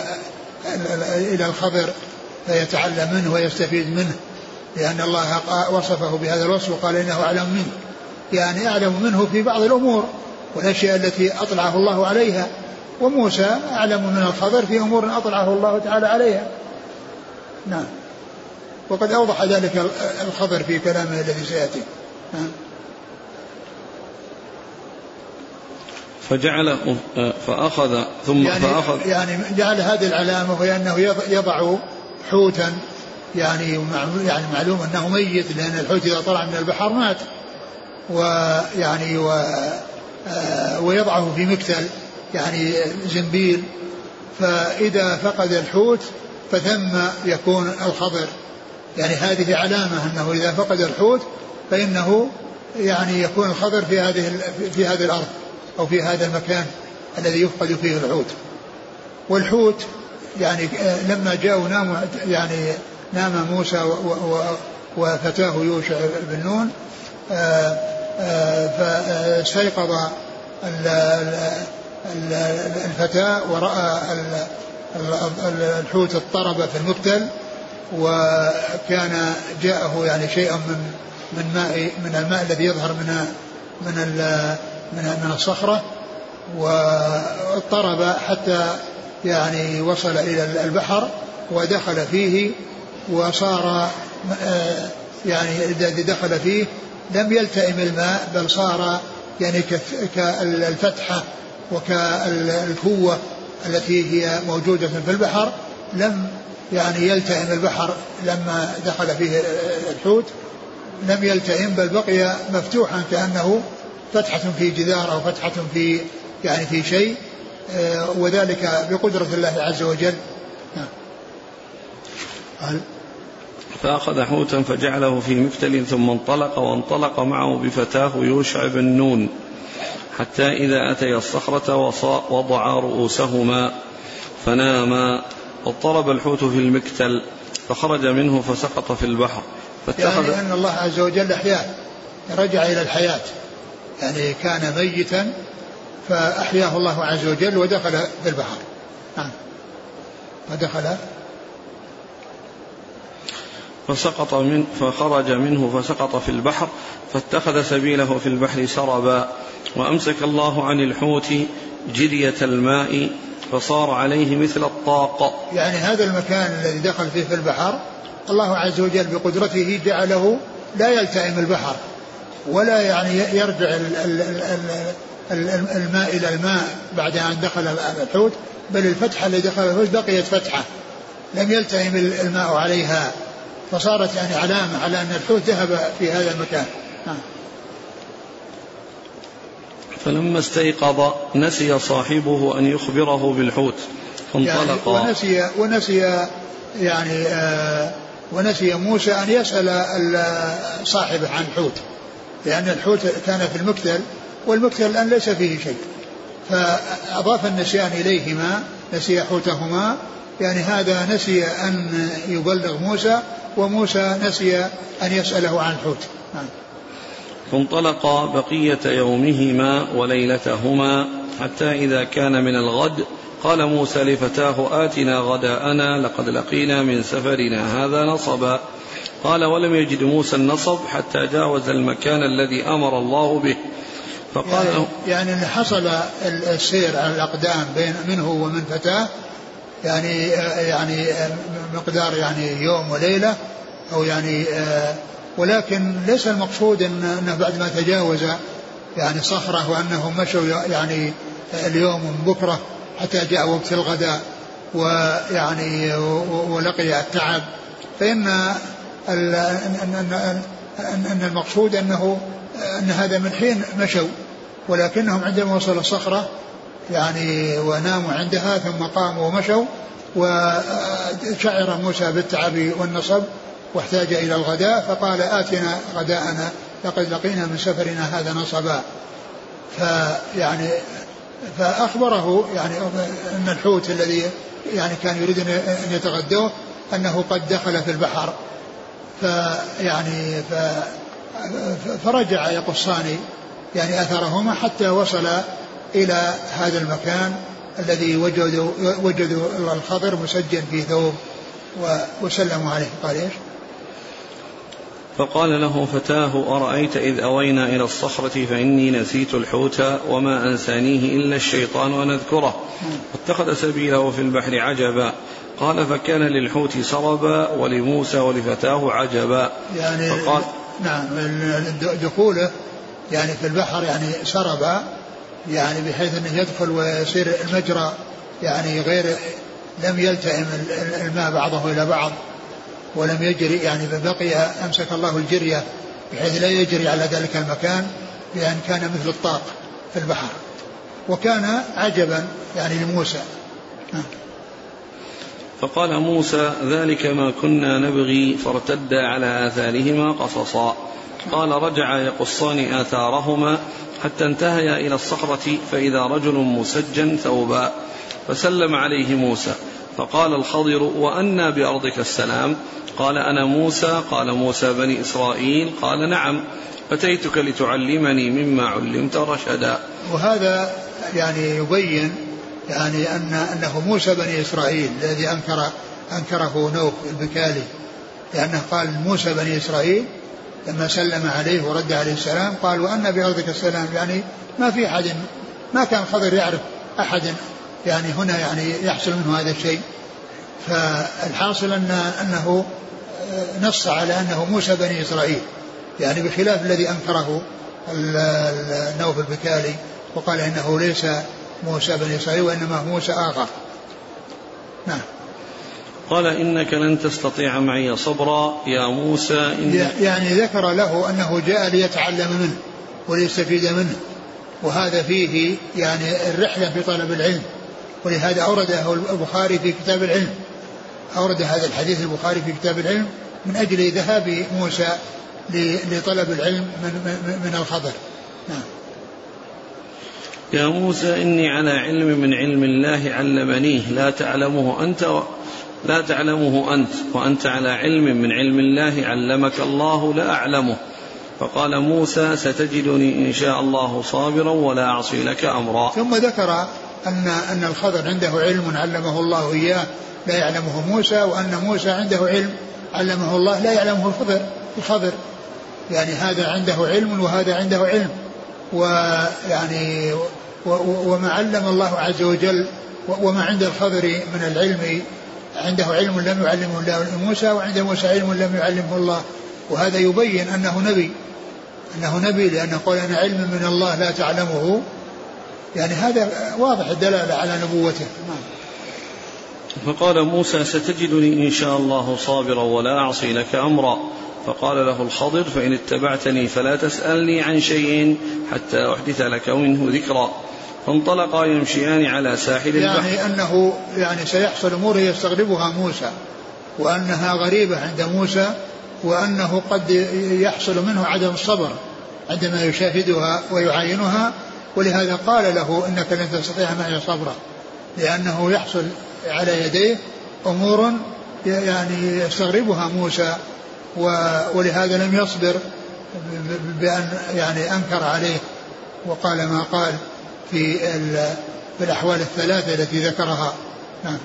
إلى الخبر فيتعلم منه ويستفيد منه لأن الله وصفه بهذا الوصف وقال إنه أعلم منه. يعني أعلم منه في بعض الأمور والأشياء التي أطلعه الله عليها وموسى أعلم من الخبر في أمور أطلعه الله تعالى عليها. نعم. وقد أوضح ذلك الخبر في كلامه الذي سيأتي. فجعل فأخذ ثم يعني فأخذ يعني جعل هذه العلامة وهي أنه يضع حوتا يعني يعني معلوم أنه ميت لأن الحوت إذا طلع من البحر مات. ويعني و ويضعه في مكتل يعني زنبيل. فإذا فقد الحوت فثم يكون الخضر. يعني هذه علامة أنه إذا فقد الحوت فإنه يعني يكون الخضر في هذه في هذه الأرض أو في هذا المكان الذي يفقد فيه الحوت. والحوت يعني آه، لما جاءوا ناموا يعني نام موسى وفتاه يوشع بن نون آه، آه، فاستيقظ الفتاة ورأى الحوت اضطرب في المقتل وكان جاءه يعني شيء من من ماء من الماء الذي يظهر من من من من الصخرة واضطرب حتى يعني وصل إلى البحر ودخل فيه وصار آه، يعني الذي دخل فيه لم يلتئم الماء بل صار يعني كالفتحة وكالكوة التي هي موجودة في البحر لم يعني يلتئم البحر لما دخل فيه الحوت لم يلتئم بل بقي مفتوحا كأنه فتحة في جدار أو فتحة في يعني في شيء آه، وذلك بقدرة الله عز وجل نعم. فأخذ حوتا فجعله في مفتل ثم انطلق وانطلق معه بفتاه يوشع بن نون حتى إذا أتيا الصخرة وضعا رؤوسهما فناما واضطرب الحوت في المكتل فخرج منه فسقط في البحر فاتخذ يعني أن الله عز وجل أحياه رجع إلى الحياة. يعني كان ميتا فأحياه الله عز وجل ودخل في البحر. نعم. ودخل فسقط من فخرج منه فسقط في البحر فاتخذ سبيله في البحر سربا وأمسك الله عن الحوت جرية الماء فصار عليه مثل الطاق يعني هذا المكان الذي دخل فيه في البحر الله عز وجل بقدرته جعله لا يلتئم البحر ولا يعني يرجع الماء إلى الماء بعد أن دخل الحوت بل الفتحة اللي دخل الحوت بقيت فتحة لم يلتئم الماء عليها فصارت يعني علامة على أن الحوت ذهب في هذا المكان نعم. فلما استيقظ نسي صاحبه أن يخبره بالحوت فانطلق. يعني ونسي ونسي يعني آه ونسي موسى أن يسأل صاحبه عن الحوت لأن الحوت كان في المكتل والمكتل الآن ليس فيه شيء. فأضاف النسيان إليهما نسي حوتهما يعني هذا نسي أن يبلغ موسى وموسى نسي أن يسأله عن الحوت. نعم. فانطلقا بقية يومهما وليلتهما حتى إذا كان من الغد. قال موسى لفتاه آتنا غداءنا لقد لقينا من سفرنا هذا نصبا. قال ولم يجد موسى النصب حتى جاوز المكان الذي أمر الله به. فقال يعني, يعني حصل السير على الأقدام بين منه ومن فتاه يعني يعني مقدار يعني يوم وليلة أو يعني ولكن ليس المقصود أنه بعد ما تجاوز يعني صخرة وأنهم مشوا يعني اليوم من بكرة حتى جاء وقت الغداء ويعني ولقي التعب. فإن أن المقصود أنه أن هذا من حين مشوا. ولكنهم عندما وصلوا الصخرة يعني وناموا عندها ثم قاموا ومشوا وشعر موسى بالتعب والنصب واحتاج إلى الغداء فقال آتنا غداءنا لقد لقينا من سفرنا هذا نصبا فيعني فأخبره يعني أن الحوت الذي يعني كان يريد أن يتغدوه أنه قد دخل في البحر فيعني فرجع يقصان يعني أثرهما حتى وصل إلى هذا المكان الذي وجدوا وجدوا الخضر مسجن في ثوب وسلموا عليه قال إيش؟ فقال له فتاه أرأيت إذ أوينا إلى الصخرة فإني نسيت الحوت وما أنسانيه إلا الشيطان أن أذكره. واتخذ سبيله في البحر عجبا. قال فكان للحوت سربا ولموسى ولفتاه عجبا. يعني فقال نعم دخوله يعني في البحر يعني سربا يعني بحيث أنه يدخل ويصير المجرى يعني غير لم يلتئم الماء بعضه إلى بعض. ولم يجري يعني بقي أمسك الله الجرية بحيث لا يجري على ذلك المكان بأن كان مثل الطاق في البحر. وكان عجبا يعني لموسى. نعم. فقال موسى ذلك ما كنا نبغي فارتدا على آثارهما قصصا. قال رجع يقصان آثارهما حتى انتهيا إلى الصخرة فإذا رجل مسجا ثوبا فسلم عليه موسى. فقال الخضر وأنا بأرضك السلام. قال أنا موسى. قال موسى بني إسرائيل. قال نعم. أتيتك لتعلمني مما علمت رشدا. وهذا يعني يبين يعني أن أنه موسى بني إسرائيل الذي أنكر أنكره نوح البكالي لأنه قال موسى بني إسرائيل. لما سلم عليه ورد عليه السلام قال وأن بأرضك السلام. يعني ما في أحد ما كان خضر يعرف أحد يعني هنا يعني يحصل منه هذا الشيء. فالحاصل أن أنه نص على أنه موسى بني إسرائيل. يعني بخلاف الذي أنكره نوف البكالي وقال إنه ليس موسى بني إسرائيل وإنما موسى آخر. نعم. قال إنك لن تستطيع معي صبرا يا موسى إن يعني ذكر له أنه جاء ليتعلم منه وليستفيد منه. وهذا فيه يعني الرحلة في طلب العلم. ولهذا أورده البخاري في كتاب العلم. أورد هذا الحديث البخاري في كتاب العلم من أجل ذهاب موسى لطلب العلم من, من الخضر نعم. يا موسى إني على علم من علم الله علمنيه. لا تعلمه أنت و... لا تعلمه أنت وأنت على علم من علم الله علمك الله لا أعلمه. فقال موسى ستجدني إن شاء الله صابرا ولا أعصي لك أمرا. ثم ذكر أن أن الخضر عنده علم علمه الله إياه لا يعلمه موسى وأن موسى عنده علم علمه الله لا يعلمه الخضر الخضر. يعني هذا عنده علم وهذا عنده علم. ويعني وما علم الله عز وجل وما عند الخضر من العلم عنده علم لم يعلمه الله لموسى وعند موسى علم لم يعلمه الله. وهذا يبين أنه نبي. أنه نبي لأنه قال أنا علم من الله لا تعلمه. يعني هذا واضح الدلالة على نبوته. فقال موسى ستجدني إن شاء الله صابرا ولا أعصي لك أمرا. فقال له الخضر فإن اتبعتني فلا تسألني عن شيء حتى أحدث لك منه ذكرا. فانطلقا يمشيان على ساحل البحر. يعني أنه يعني سيحصل أمور يستغربها موسى وأنها غريبة عند موسى وأنه قد يحصل منه عدم الصبر عندما يشاهدها ويعاينها. ولهذا قال له إنك لن تستطيع معي صبرا لأنه يحصل على يديه أمور يعني يستغربها موسى ولهذا لم يصبر بأن يعني أنكر عليه. وقال ما قال في في الأحوال الثلاثة التي ذكرها. نعم.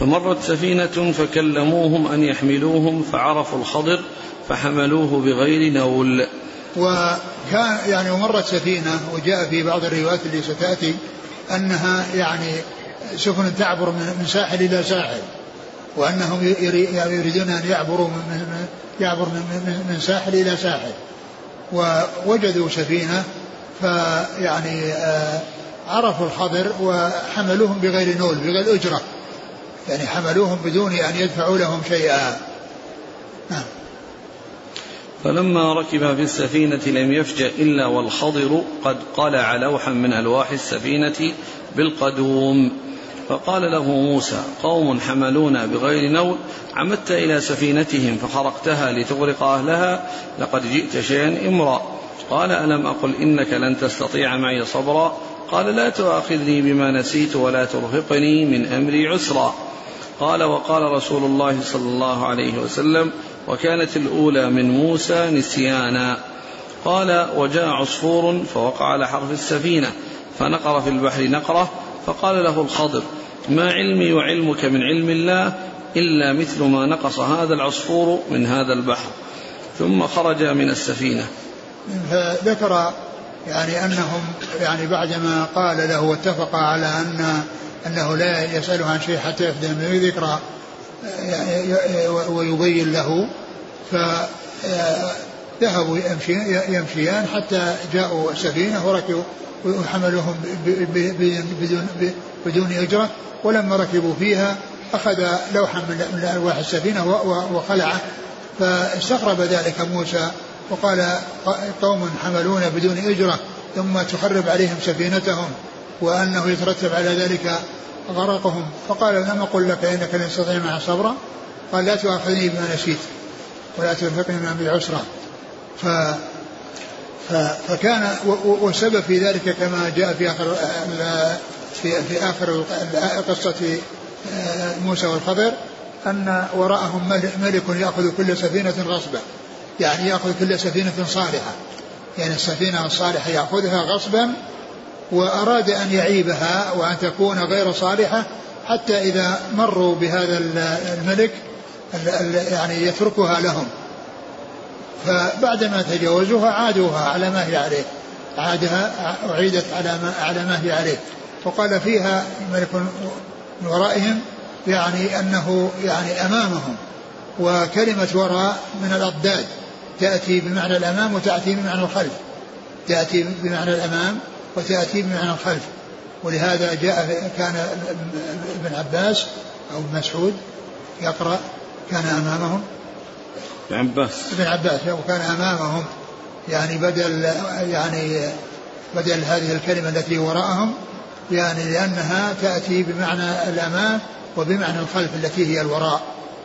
فمرت سفينة فكلموهم أن يحملوهم فعرفوا الخضر فحملوه بغير نول. وكان يعني ومرت سفينة وجاء في بعض الروايات اللي ستأتي أنها يعني سفن تعبر من ساحل إلى ساحل وأنهم يريدون أن يعبروا من يعبر من, من ساحل إلى ساحل. ووجدوا سفينة فيعني آه، عرفوا الخضر وحملوهم بغير نول بغير أجرة. يعني حملوهم بدون أن يدفعوا لهم شيئا. نعم. فلما ركب في السفينة لم يفجأ إلا والخضر قد قلع لوحا من ألواح السفينة بالقدوم. فقال له موسى قوم حملونا بغير نول عمدت إلى سفينتهم فخرقتها لتغرق أهلها لقد جئت شيئا إمرأ. قال ألم أقل إنك لن تستطيع معي صبرا؟ قال لا تؤاخذني بما نسيت ولا ترهقني من أمري عسرا. قال وقال رسول الله صلى الله عليه وسلم وكانت الأولى من موسى نسيانا. قال وجاء عصفور فوقع على حرف السفينة فنقر في البحر نقرة فقال له الخضر ما علمي وعلمك من علم الله إلا مثل ما نقص هذا العصفور من هذا البحر. ثم خرج من السفينة. فذكر يعني أنهم يعني بعدما قال له واتفق على ان أنه لا يساله عن شيء حتى يفدى من ذكرى ويبين له ف ذهبوا يمشيان حتى جاءوا السفينة وركبوا وحملوهم بدون بدون أجرة ولما ركبوا فيها أخذ لوحا من ألواح السفينة وخلعه فاستغرب ذلك موسى وقال قوم حملون بدون أجرة ثم تخرب عليهم سفينتهم وأنه يترتب على ذلك غرقهم. فقال لم أقل لك إنك لن تستطيع معي صبرا. قال لا تؤاخذني بما نسيت ولا ترفقني بما بالعسرة. ف فكان والسبب في ذلك كما جاء في اخر في في آخر قصه آه، موسى والخضر أن وراءهم ملك يأخذ كل سفينة غصبا. يعني يأخذ كل سفينة صالحة. يعني السفينة الصالحة يأخذها غصبا وأراد أن يعيبها وأن تكون غير صالحة حتى إذا مروا بهذا الملك يعني يتركها لهم. فبعدما تجاوزوها عادوها على ما هي عليه. عادها أعيدت على ما, على ما هي عليه. وقال فيها ملك من ورائهم يعني أنه يعني أمامهم. وكلمة وراء من الأضداد. تأتي بمعنى الأمام وتأتي بمعنى الخلف. تأتي بمعنى الأمام وتأتي بمعنى الخلف. ولهذا جاء كان ابن عباس أو ابن مسعود يقرأ كان أمامهم. ابن عباس. ابن عباس وكان أمامهم. يعني بدل يعني بدل هذه الكلمة التي وراءهم يعني لأنها تأتي بمعنى الأمام وبمعنى الخلف التي هي الوراء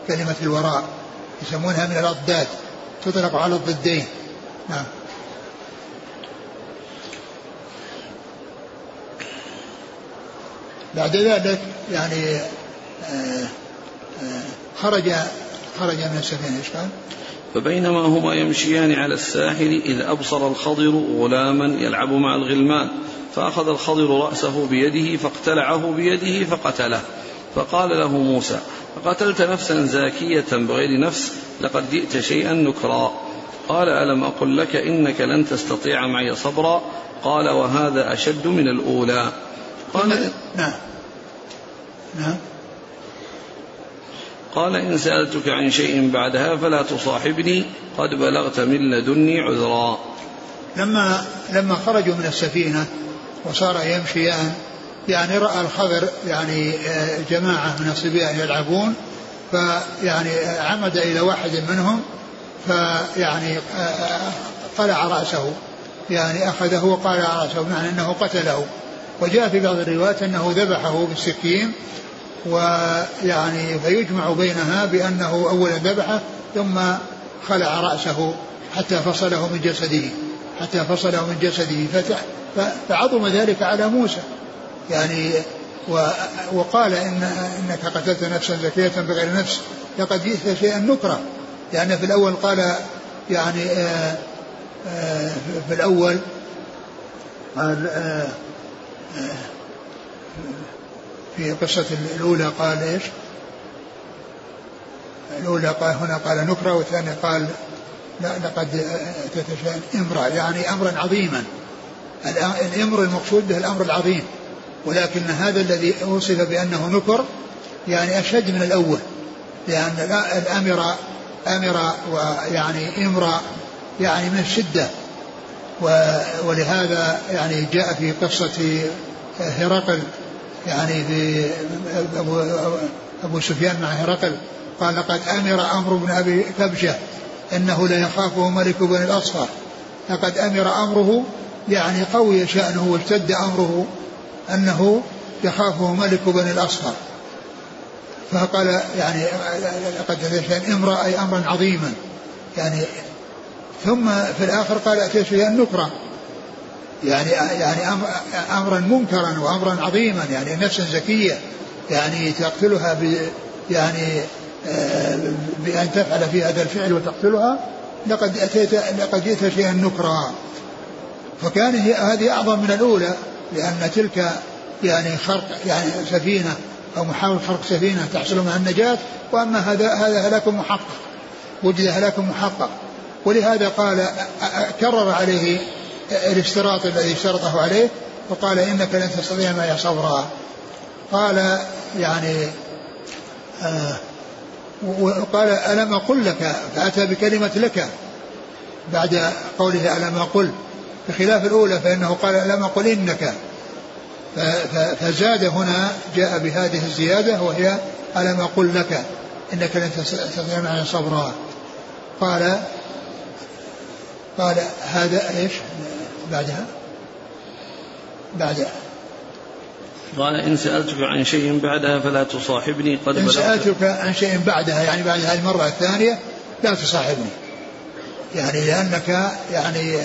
كلمة الوراء يسمونها من الأضداد تطلق على الضدين. نعم. بعد ذلك يعني آه، آه، خرج خرج من السفينة إيش قال؟ فبينما هما يمشيان على الساحل إذ أبصر الخضر غلاما يلعب مع الغلمان فأخذ الخضر رأسه بيده فاقتلعه بيده فقتله. فقال له موسى فقتلت نفسا زاكية بغير نفس؟ لقد جئت شيئا نكرا. قال ألم أقل لك إنك لن تستطيع معي صبرا؟ قال وهذا أشد من الأولى. قال نعم. نعم. قال إن سألتك عن شيء بعدها فلا تصاحبني قد بلغت من لدني عذرا. لما لما خرجوا من السفينة وصار يمشيان يعني رأى الخضر يعني آه، جماعة من الصبيان يلعبون فيعني عمد إلى واحد منهم فيعني آه، آه، قلع رأسه يعني أخذه وقلع رأسه بمعنى أنه قتله. وجاء في بعض الروايات أنه ذبحه بالسكين ويعني فيجمع بينها بأنه أولا ذبحة ثم خلع رأسه حتى فصله من جسده حتى فصله من جسده فعظم ذلك على موسى. يعني وقال إن إنك قتلت نفسا زكية بغير نفس لقد جئت شيئا نكرا لأن في الأول قال يعني آه، آه، في الأول قال آه، في قصة الأولى قال إيش؟ الأولى قال هنا قال نكرة والثانية قال لا لقد تتشاء إمرأة يعني أمرا عظيما. الأمر المقصود به الأمر العظيم. ولكن هذا الذي وصف بأنه نكر يعني أشد من الأول. لأن الأمر أمر ويعني امرأ يعني من الشدة. ولهذا يعني جاء في قصة هرقل يعني في أبو, أبو سفيان مع هرقل قال لقد أمر أمر بن أبي كبشة إنه لا يخافه ملك بن الأصفر لقد أمر أمره يعني قوي شأنه واشتد أمره أنه يخافه ملك بن الأصفر فقال يعني لقد امرأ أي أمرا عظيما يعني ثم في الآخر قال أتيت شيئا نكرا يعني يعني أمرا منكرا وأمرا عظيما يعني نفسا زكية يعني تقتلها ب يعني آه، بأن تفعل في هذا الفعل وتقتلها لقد أتيت لقد جئت شيئا نكرا فكان هذه أعظم من الأولى لأن تلك يعني خرق يعني سفينة أو محاوله خرق سفينة تحصل معها النجاة وأما هذا هذا هلاك محقق وجد هلاك محقق. ولهذا قال كرر عليه الاشتراط الذي اشترطه عليه وقال إنك لن تستطيع معي صبرا. قال يعني آه وقال ألم أقل لك؟ فأتى بكلمة لك بعد قوله ألم أقل. بخلاف الأولى فإنه قال ألم أقل إنك. فزاد هنا جاء بهذه الزيادة وهي ألم أقل لك. إنك لن تستطيع معي صبرا. قال قال هذا إيش؟ بعدها؟ بعدها قال إن سألتك عن شيء بعدها فلا تصاحبني قد إن سألتك عن شيء بعدها يعني بعد هذه المرة الثانية لا تصاحبني. يعني لأنك يعني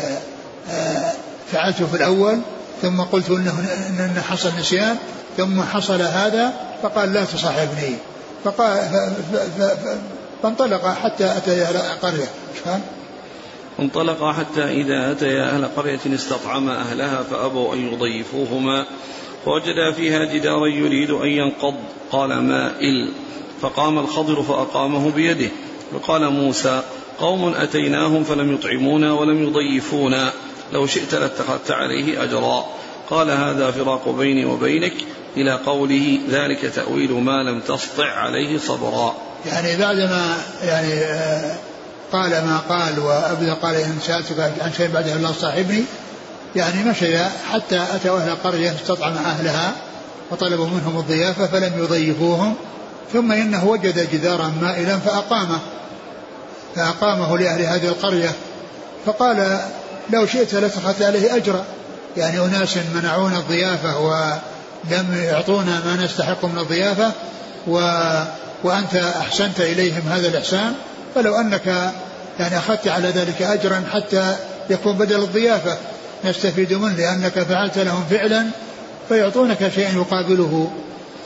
آه، فعلته في الأول ثم قلت إنه إن حصل نسيان ثم حصل هذا فقال لا تصاحبني. فقال فانطلق حتى أتى قرية. قال انطلق حتى إذا أتيا أهل قرية استطعما أهلها فأبوا أن يضيفوهما. فوجدا فيها جدارا يريد أن ينقض. قال مائل فقام الخضر فأقامه بيده. وقال موسى قوم أتيناهم فلم يطعمونا ولم يضيفونا. لو شئت لاتخذت عليه أجرا. قال هذا فراق بيني وبينك. إلى قوله ذلك تأويل ما لم تسطع عليه صبرا. يعني بعدما يعني آه، قال ما قال وأبدا قال إن سألتك عن شيء بعد الله صاحبني يعني مشي حتى أتوا أهل قرية استطعم أهلها وطلبوا منهم الضيافة فلم يضيفوهم ثم إنه وجد جدارا مائلا فأقامه. فأقامه لأهل هذه القرية. فقال لو شئت لاتخذت عليه أجرا. يعني أناس منعونا الضيافة ولم يعطونا ما نستحق من الضيافة و وأنت أحسنت إليهم هذا الإحسان. فلو أنك يعني أخذت على ذلك أجرا حتى يكون بدل الضيافة نستفيد منه لأنك فعلت لهم فعلا فيعطونك شيئا يقابله.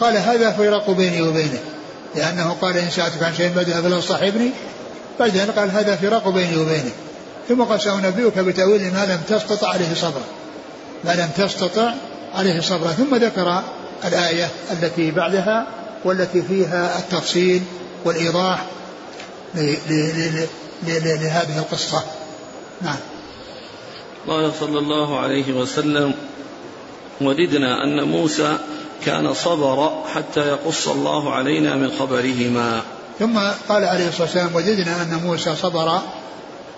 قال هذا فراق بيني وبينه لأنه قال إن سألتك عن شيء بدأ فلا صاحبني. بعدين قال هذا فراق بيني وبينه ثم قال سأنبئك بتأويل ما لم تستطع عليه صبرا. ما لم تستطع عليه صبرا. ثم ذكر الآية التي بعدها والتي فيها التفصيل والإيضاح لهذه القصة. نعم. قال صلى الله عليه وسلم وددنا أن موسى كان صبر حتى يقص الله علينا من خبرهما. ثم قال عليه الصلاة والسلام وددنا أن موسى صبر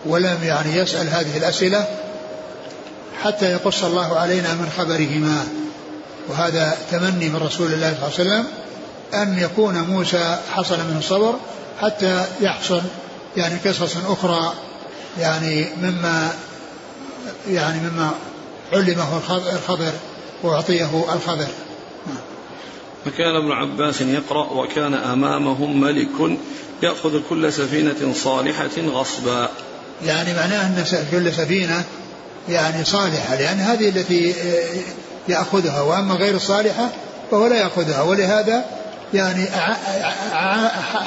ولم يعني يسأل هذه الأسئلة حتى يقص الله علينا من خبرهما. وهذا تمني من رسول الله صلى الله عليه وسلم أن يكون موسى حصل منه الصبر حتى يحصل يعني قصص أخرى يعني مما يعني مما علمه الخبر وأعطيه الخبر فكان ابن عباس يقرأ وكان أمامهم ملك يأخذ كل سفينة صالحة غصبا. يعني معناه أن كل سفينة يعني صالحة لأن هذه التي يأخذها وأما غير الصالحة فهو لا يأخذها ولهذا يعني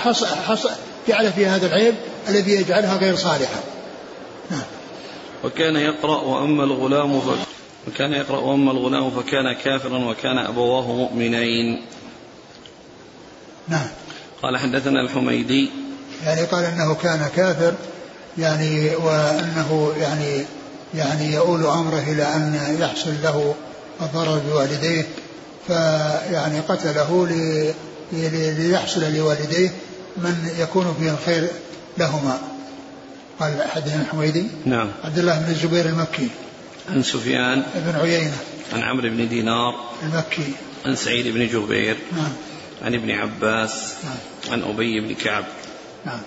حص حص جعل في هذا العيب الذي يجعلها غير صالحة. نعم. وكان يقرأ وأما الغلام. وكان يقرأ وأما الغلام فكان كافرا وكان أبواه مؤمنين. نعم. قال حدثنا الحميدي. يعني قال إنه كان كافر يعني وأنه يعني يعني يؤول أمره إلى أن يحصل له الضرر بوالديه فيعني قتله ليحصل لوالديه من يكون فيه الخير لهما. قال حدثنا الحميدي. نعم. عبد الله بن الزبير المكي. عن سفيان. بن عيينة. عن عمرو بن دينار. المكي. عن سعيد بن جبير. نعم. عن ابن عباس. نعم. عن أبي بن كعب. نعم.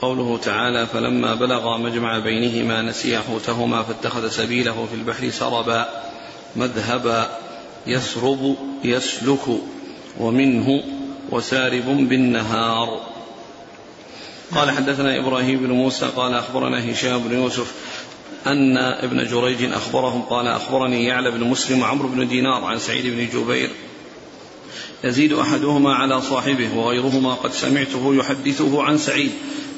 قوله تعالى فلما بلغا مجمع بينهما نسيا حوتهما فاتخذ سبيله في البحر سربا مذهبا يسرب يسلك. ومنه وسارب بالنهار. قال حدثنا إبراهيم بن موسى قال أخبرنا هشام بن يوسف أن ابن جريج أخبرهم قال أخبرني يعلى بن مسلم وعمرو بن دينار عن سعيد بن جبير. يزيد أحدهما على صاحبه وغيرهما قد سمعته يحدثه عن سعيد.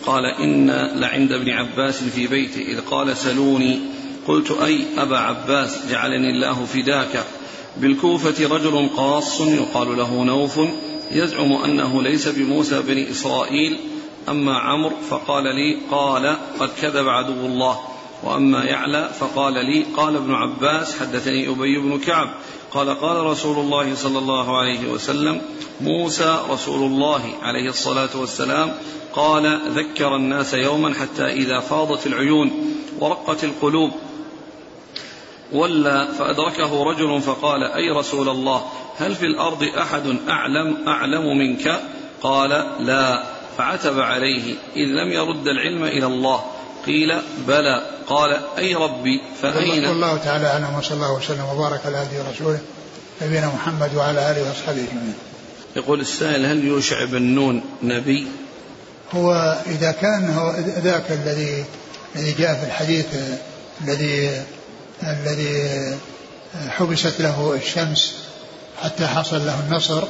قال إن لعند ابن عباس في بيته إذ قال سلوني. قلت أي أبا عباس جعلني الله فداك؟ بالكوفة رجل قاص يقال له نوف يزعم أنه ليس بموسى بن إسرائيل أما عمرو فقال لي قال قد كذب عدو الله وأما يعلى فقال لي قال ابن عباس حدثني أبي بن كعب قال قال رسول الله صلى الله عليه وسلم موسى رسول الله عليه الصلاة والسلام قال ذكر الناس يوما حتى إذا فاضت العيون ورقت القلوب ولى فأدركه رجل فقال أي رسول الله هل في الأرض أحد أعلم أعلم منك؟ قال لا. فعتب عليه إذ لم يرد العلم إلى الله. قيل بلى. قال أي ربي فأين؟ الله تعالى أعلم وصلى الله وسلم وبارك على هدي رسوله نبينا محمد وعلى آله وأصحابه أجمعين. يقول السائل هل يوشع بن نون نبي؟ هو إذا كان هو ذاك الذي الذي جاء في الحديث الذي الذي حبست له الشمس حتى حصل له النصر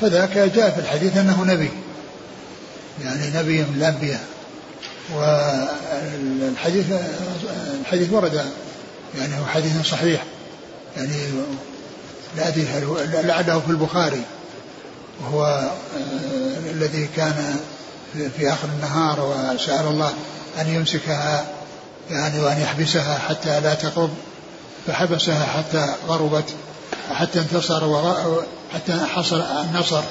فذاك جاء في الحديث أنه نبي. يعني نبي من الأنبياء والحديث الحديث ورد يعني هو حديث صحيح. يعني لا أدري لعله في البخاري. وهو آه، الذي كان في آخر النهار وسأل الله أن يمسكها يعني وأن يحبسها حتى لا تقرب فحبسها حتى غربت حتى انتصر حتى حصل النصر.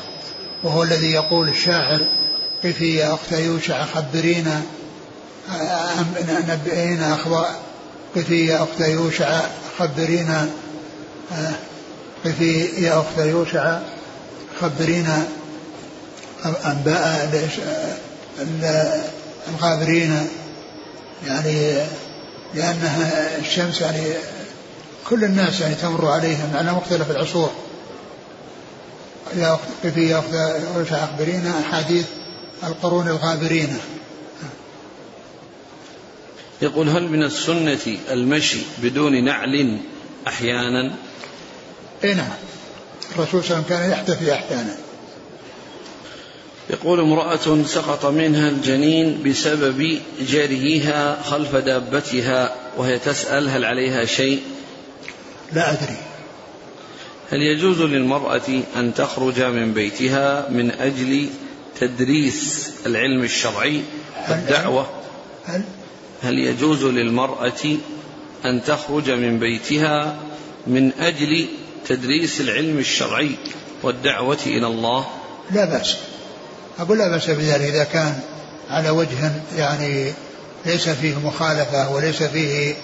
وهو الذي يقول الشاعر قفي يا أخت يوشع خبرينا نبئينا أخبار قفي يا أخت يوشع خبرينا قفي يا أخت يوشع خبرينا أنباء الغابرين. يعني لأنها الشمس يعني كل الناس يعني تمر عليهم على مختلف العصور. يا قفي يا أخبرينا أحاديث القرون الغابرين. يقول هل من السنة المشي بدون نعل أحيانا؟ اي نعم. الرسول صلى الله عليه وسلم كان يحتفي أحيانا. يقول امرأة سقط منها الجنين بسبب جريها خلف دابتها وهي تسأل هل عليها شيء؟ لا أدري. هل يجوز للمرأة أن تخرج من بيتها من أجل تدريس العلم الشرعي والدعوة؟ هل, هل يجوز للمرأة أن تخرج من بيتها من أجل تدريس العلم الشرعي والدعوة إلى الله؟ لا بأس. أقول لا بأس بذلك إذا كان على وجه يعني ليس فيه مخالفة وليس فيه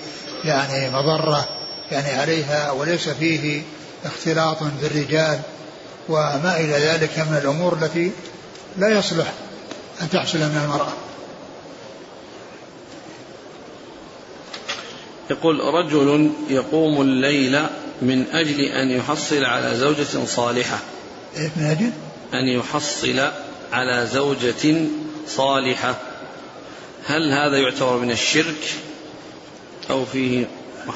يعني مضرة يعني عليها وليس فيه اختلاط بالرجال وما إلى ذلك من الأمور التي لا يصلح أن تحصل من المرأة. يقول رجل يقوم الليل من أجل أن يحصل على زوجة صالحة. إيه من أجل؟ أن يحصل على زوجة صالحة. هل هذا يعتبر من الشرك أو فيه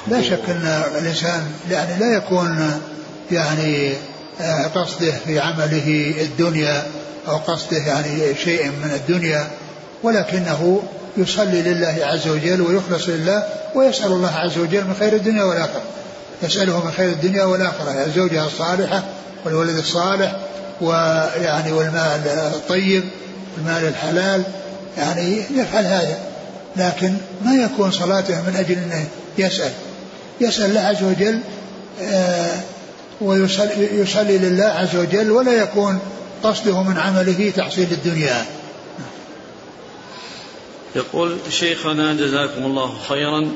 لا شك أن الإنسان يعني لا يكون يعني آه، قصده في عمله الدنيا أو قصده يعني شيء من الدنيا ولكنه يصلي لله عز وجل ويخلص لله ويسأل الله عز وجل من خير الدنيا والآخرة. يسأله من خير الدنيا والآخرة الزوجة الصالحة والولد الصالح ويعني والمال الطيب المال الحلال يعني يفعل هذا. لكن ما يكون صلاته من أجل أنه يسأل. يسأل الله عز وجل آه، ويصلي لله عز وجل ولا يكون قصده من عمله تحصيل الدنيا. يقول شيخنا جزاكم الله خيرا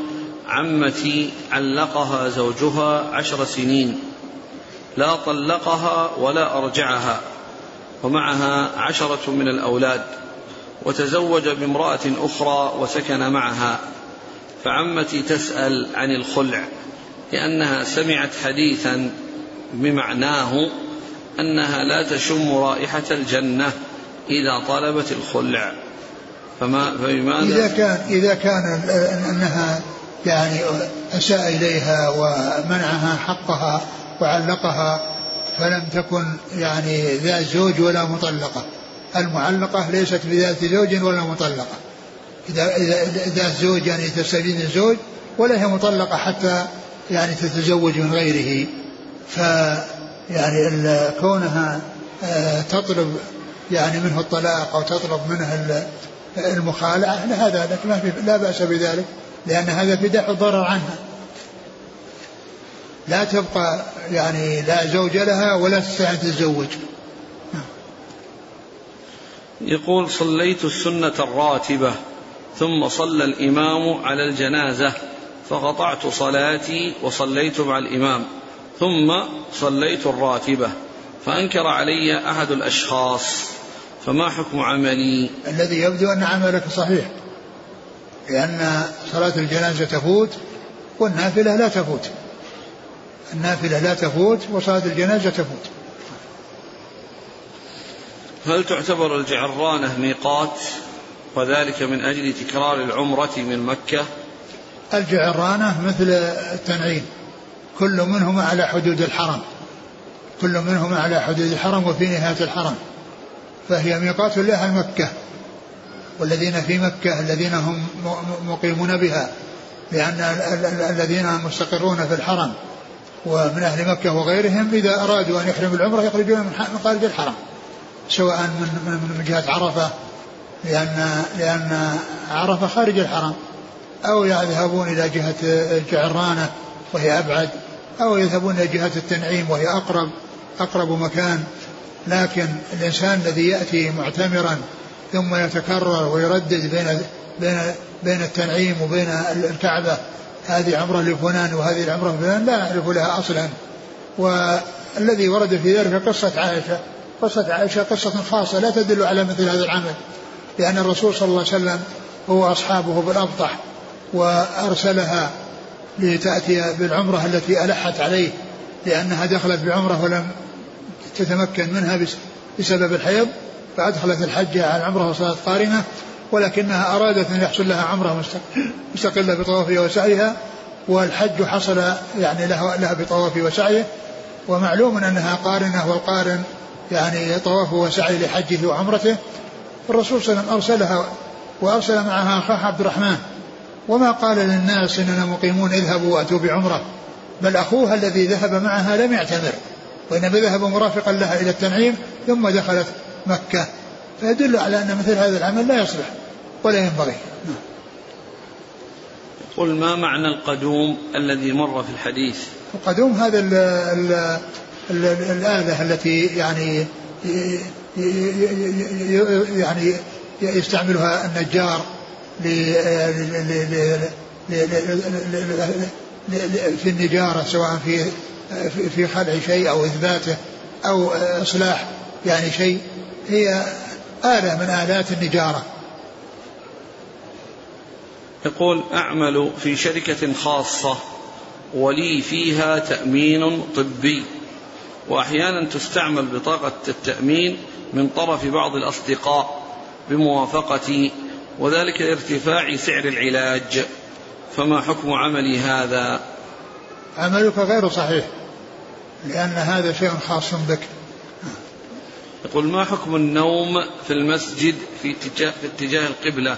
عمتي علقها زوجها عشر سنين. لا طلقها ولا أرجعها ومعها عشرة من الأولاد وتزوج بامرأة أخرى وسكن معها. فعمتي تسأل عن الخلع لأنها سمعت حديثا بمعناه أنها لا تشم رائحة الجنة إذا طلبت الخلع. فما فبماذا؟ إذا كان إذا كان أنها يعني أساء إليها ومنعها حقها وعلقها فلم تكن يعني ذات زوج ولا مطلقة. المعلقة ليست بذات زوج ولا مطلقة. إذا ذات زوج يعني تستبين الزوج ولا هي مطلقة حتى يعني تتزوج من غيره. ف يعني كونها آه، تطلب يعني منه الطلاق أو تطلب منه المخالعة هذا لك ما في لا بأس بذلك لأن هذا دفع الضرر عنها. لا تبقى يعني لا زوج لها ولا تستطيع أن تتزوج. يقول صليت السنة الراتبة ثم صلى الإمام على الجنازة فقطعت صلاتي وصليت مع الإمام ثم صليت الراتبة فأنكر علي أحد الأشخاص فما حكم عملي؟ الذي يبدو أن عملك صحيح لأن صلاة الجنازة تفوت والنافلة لا تفوت. النافلة لا تفوت وصلاة الجنازة تفوت. هل تعتبر الجعرانة ميقات وذلك من أجل تكرار العمرة من مكة؟ الجعرانة مثل التنعيم كل منهما على حدود الحرم كل منهما على حدود الحرم وفي نهاية الحرم فهي ميقات لها مكة والذين في مكة الذين هم مقيمون بها لأن الذين مستقرون في الحرم ومن أهل مكة وغيرهم إذا أرادوا أن يحرموا العمرة يخرجون من خارج الحرم سواء من من جهة عرفة لأن لأن عرفة خارج الحرم أو يذهبون إلى جهة الجعرانة وهي أبعد أو يذهبون إلى جهة التنعيم وهي أقرب أقرب مكان. لكن الإنسان الذي يأتي معتمرا ثم يتكرر ويردد بين بين بين التنعيم وبين الكعبة هذه عمرة لفلان وهذه العمرة لفلان لا يعرف لها أصلا. والذي ورد في ذلك قصة عائشة. قصة عائشة قصة خاصة لا تدل على مثل هذا العمل. لأن الرسول صلى الله عليه وسلم هو أصحابه بالأبطح وأرسلها لتأتي بالعمرة التي ألحت عليه لأنها دخلت بعمرة ولم تتمكن منها بسبب الحيض فأدخلت الحج على العمرة وصارت قارنة ولكنها أرادت أن يحصل لها عمرة مستقلة بطوافها وسعيها والحج حصل يعني لها, لها بطوافه وسعيه ومعلوم أنها قارنة والقارن يعني طوافه وسعي لحجه وعمرته. الرسول صلى الله عليه وسلم أرسلها وأرسل معها أخاه عبد الرحمن. وما قال للناس إننا مقيمون اذهبوا وأتوا بعمرة. بل أخوها الذي ذهب معها لم يعتمر وإنما ذهب مرافقا لها إلى التنعيم ثم دخلت مكة. فيدل على أن مثل هذا العمل لا يصلح ولا ينبغي. قل ما معنى القدوم الذي مر في الحديث؟ القدوم هذا ال ال ال الآلة التي يعني يعني يستعملها النجار في النجارة سواء في في خلع شيء أو إثباته أو إصلاح يعني شيء. هي آلة من آلات النجارة. يقول أعمل في شركة خاصة ولي فيها تأمين طبي. وأحيانا تستعمل بطاقة التأمين من طرف بعض الأصدقاء بموافقتي وذلك لارتفاع سعر العلاج. فما حكم عملي هذا؟ عملك غير صحيح لأن هذا شيء خاص بك. يقول ما حكم النوم في المسجد في اتجاه, في اتجاه القبلة؟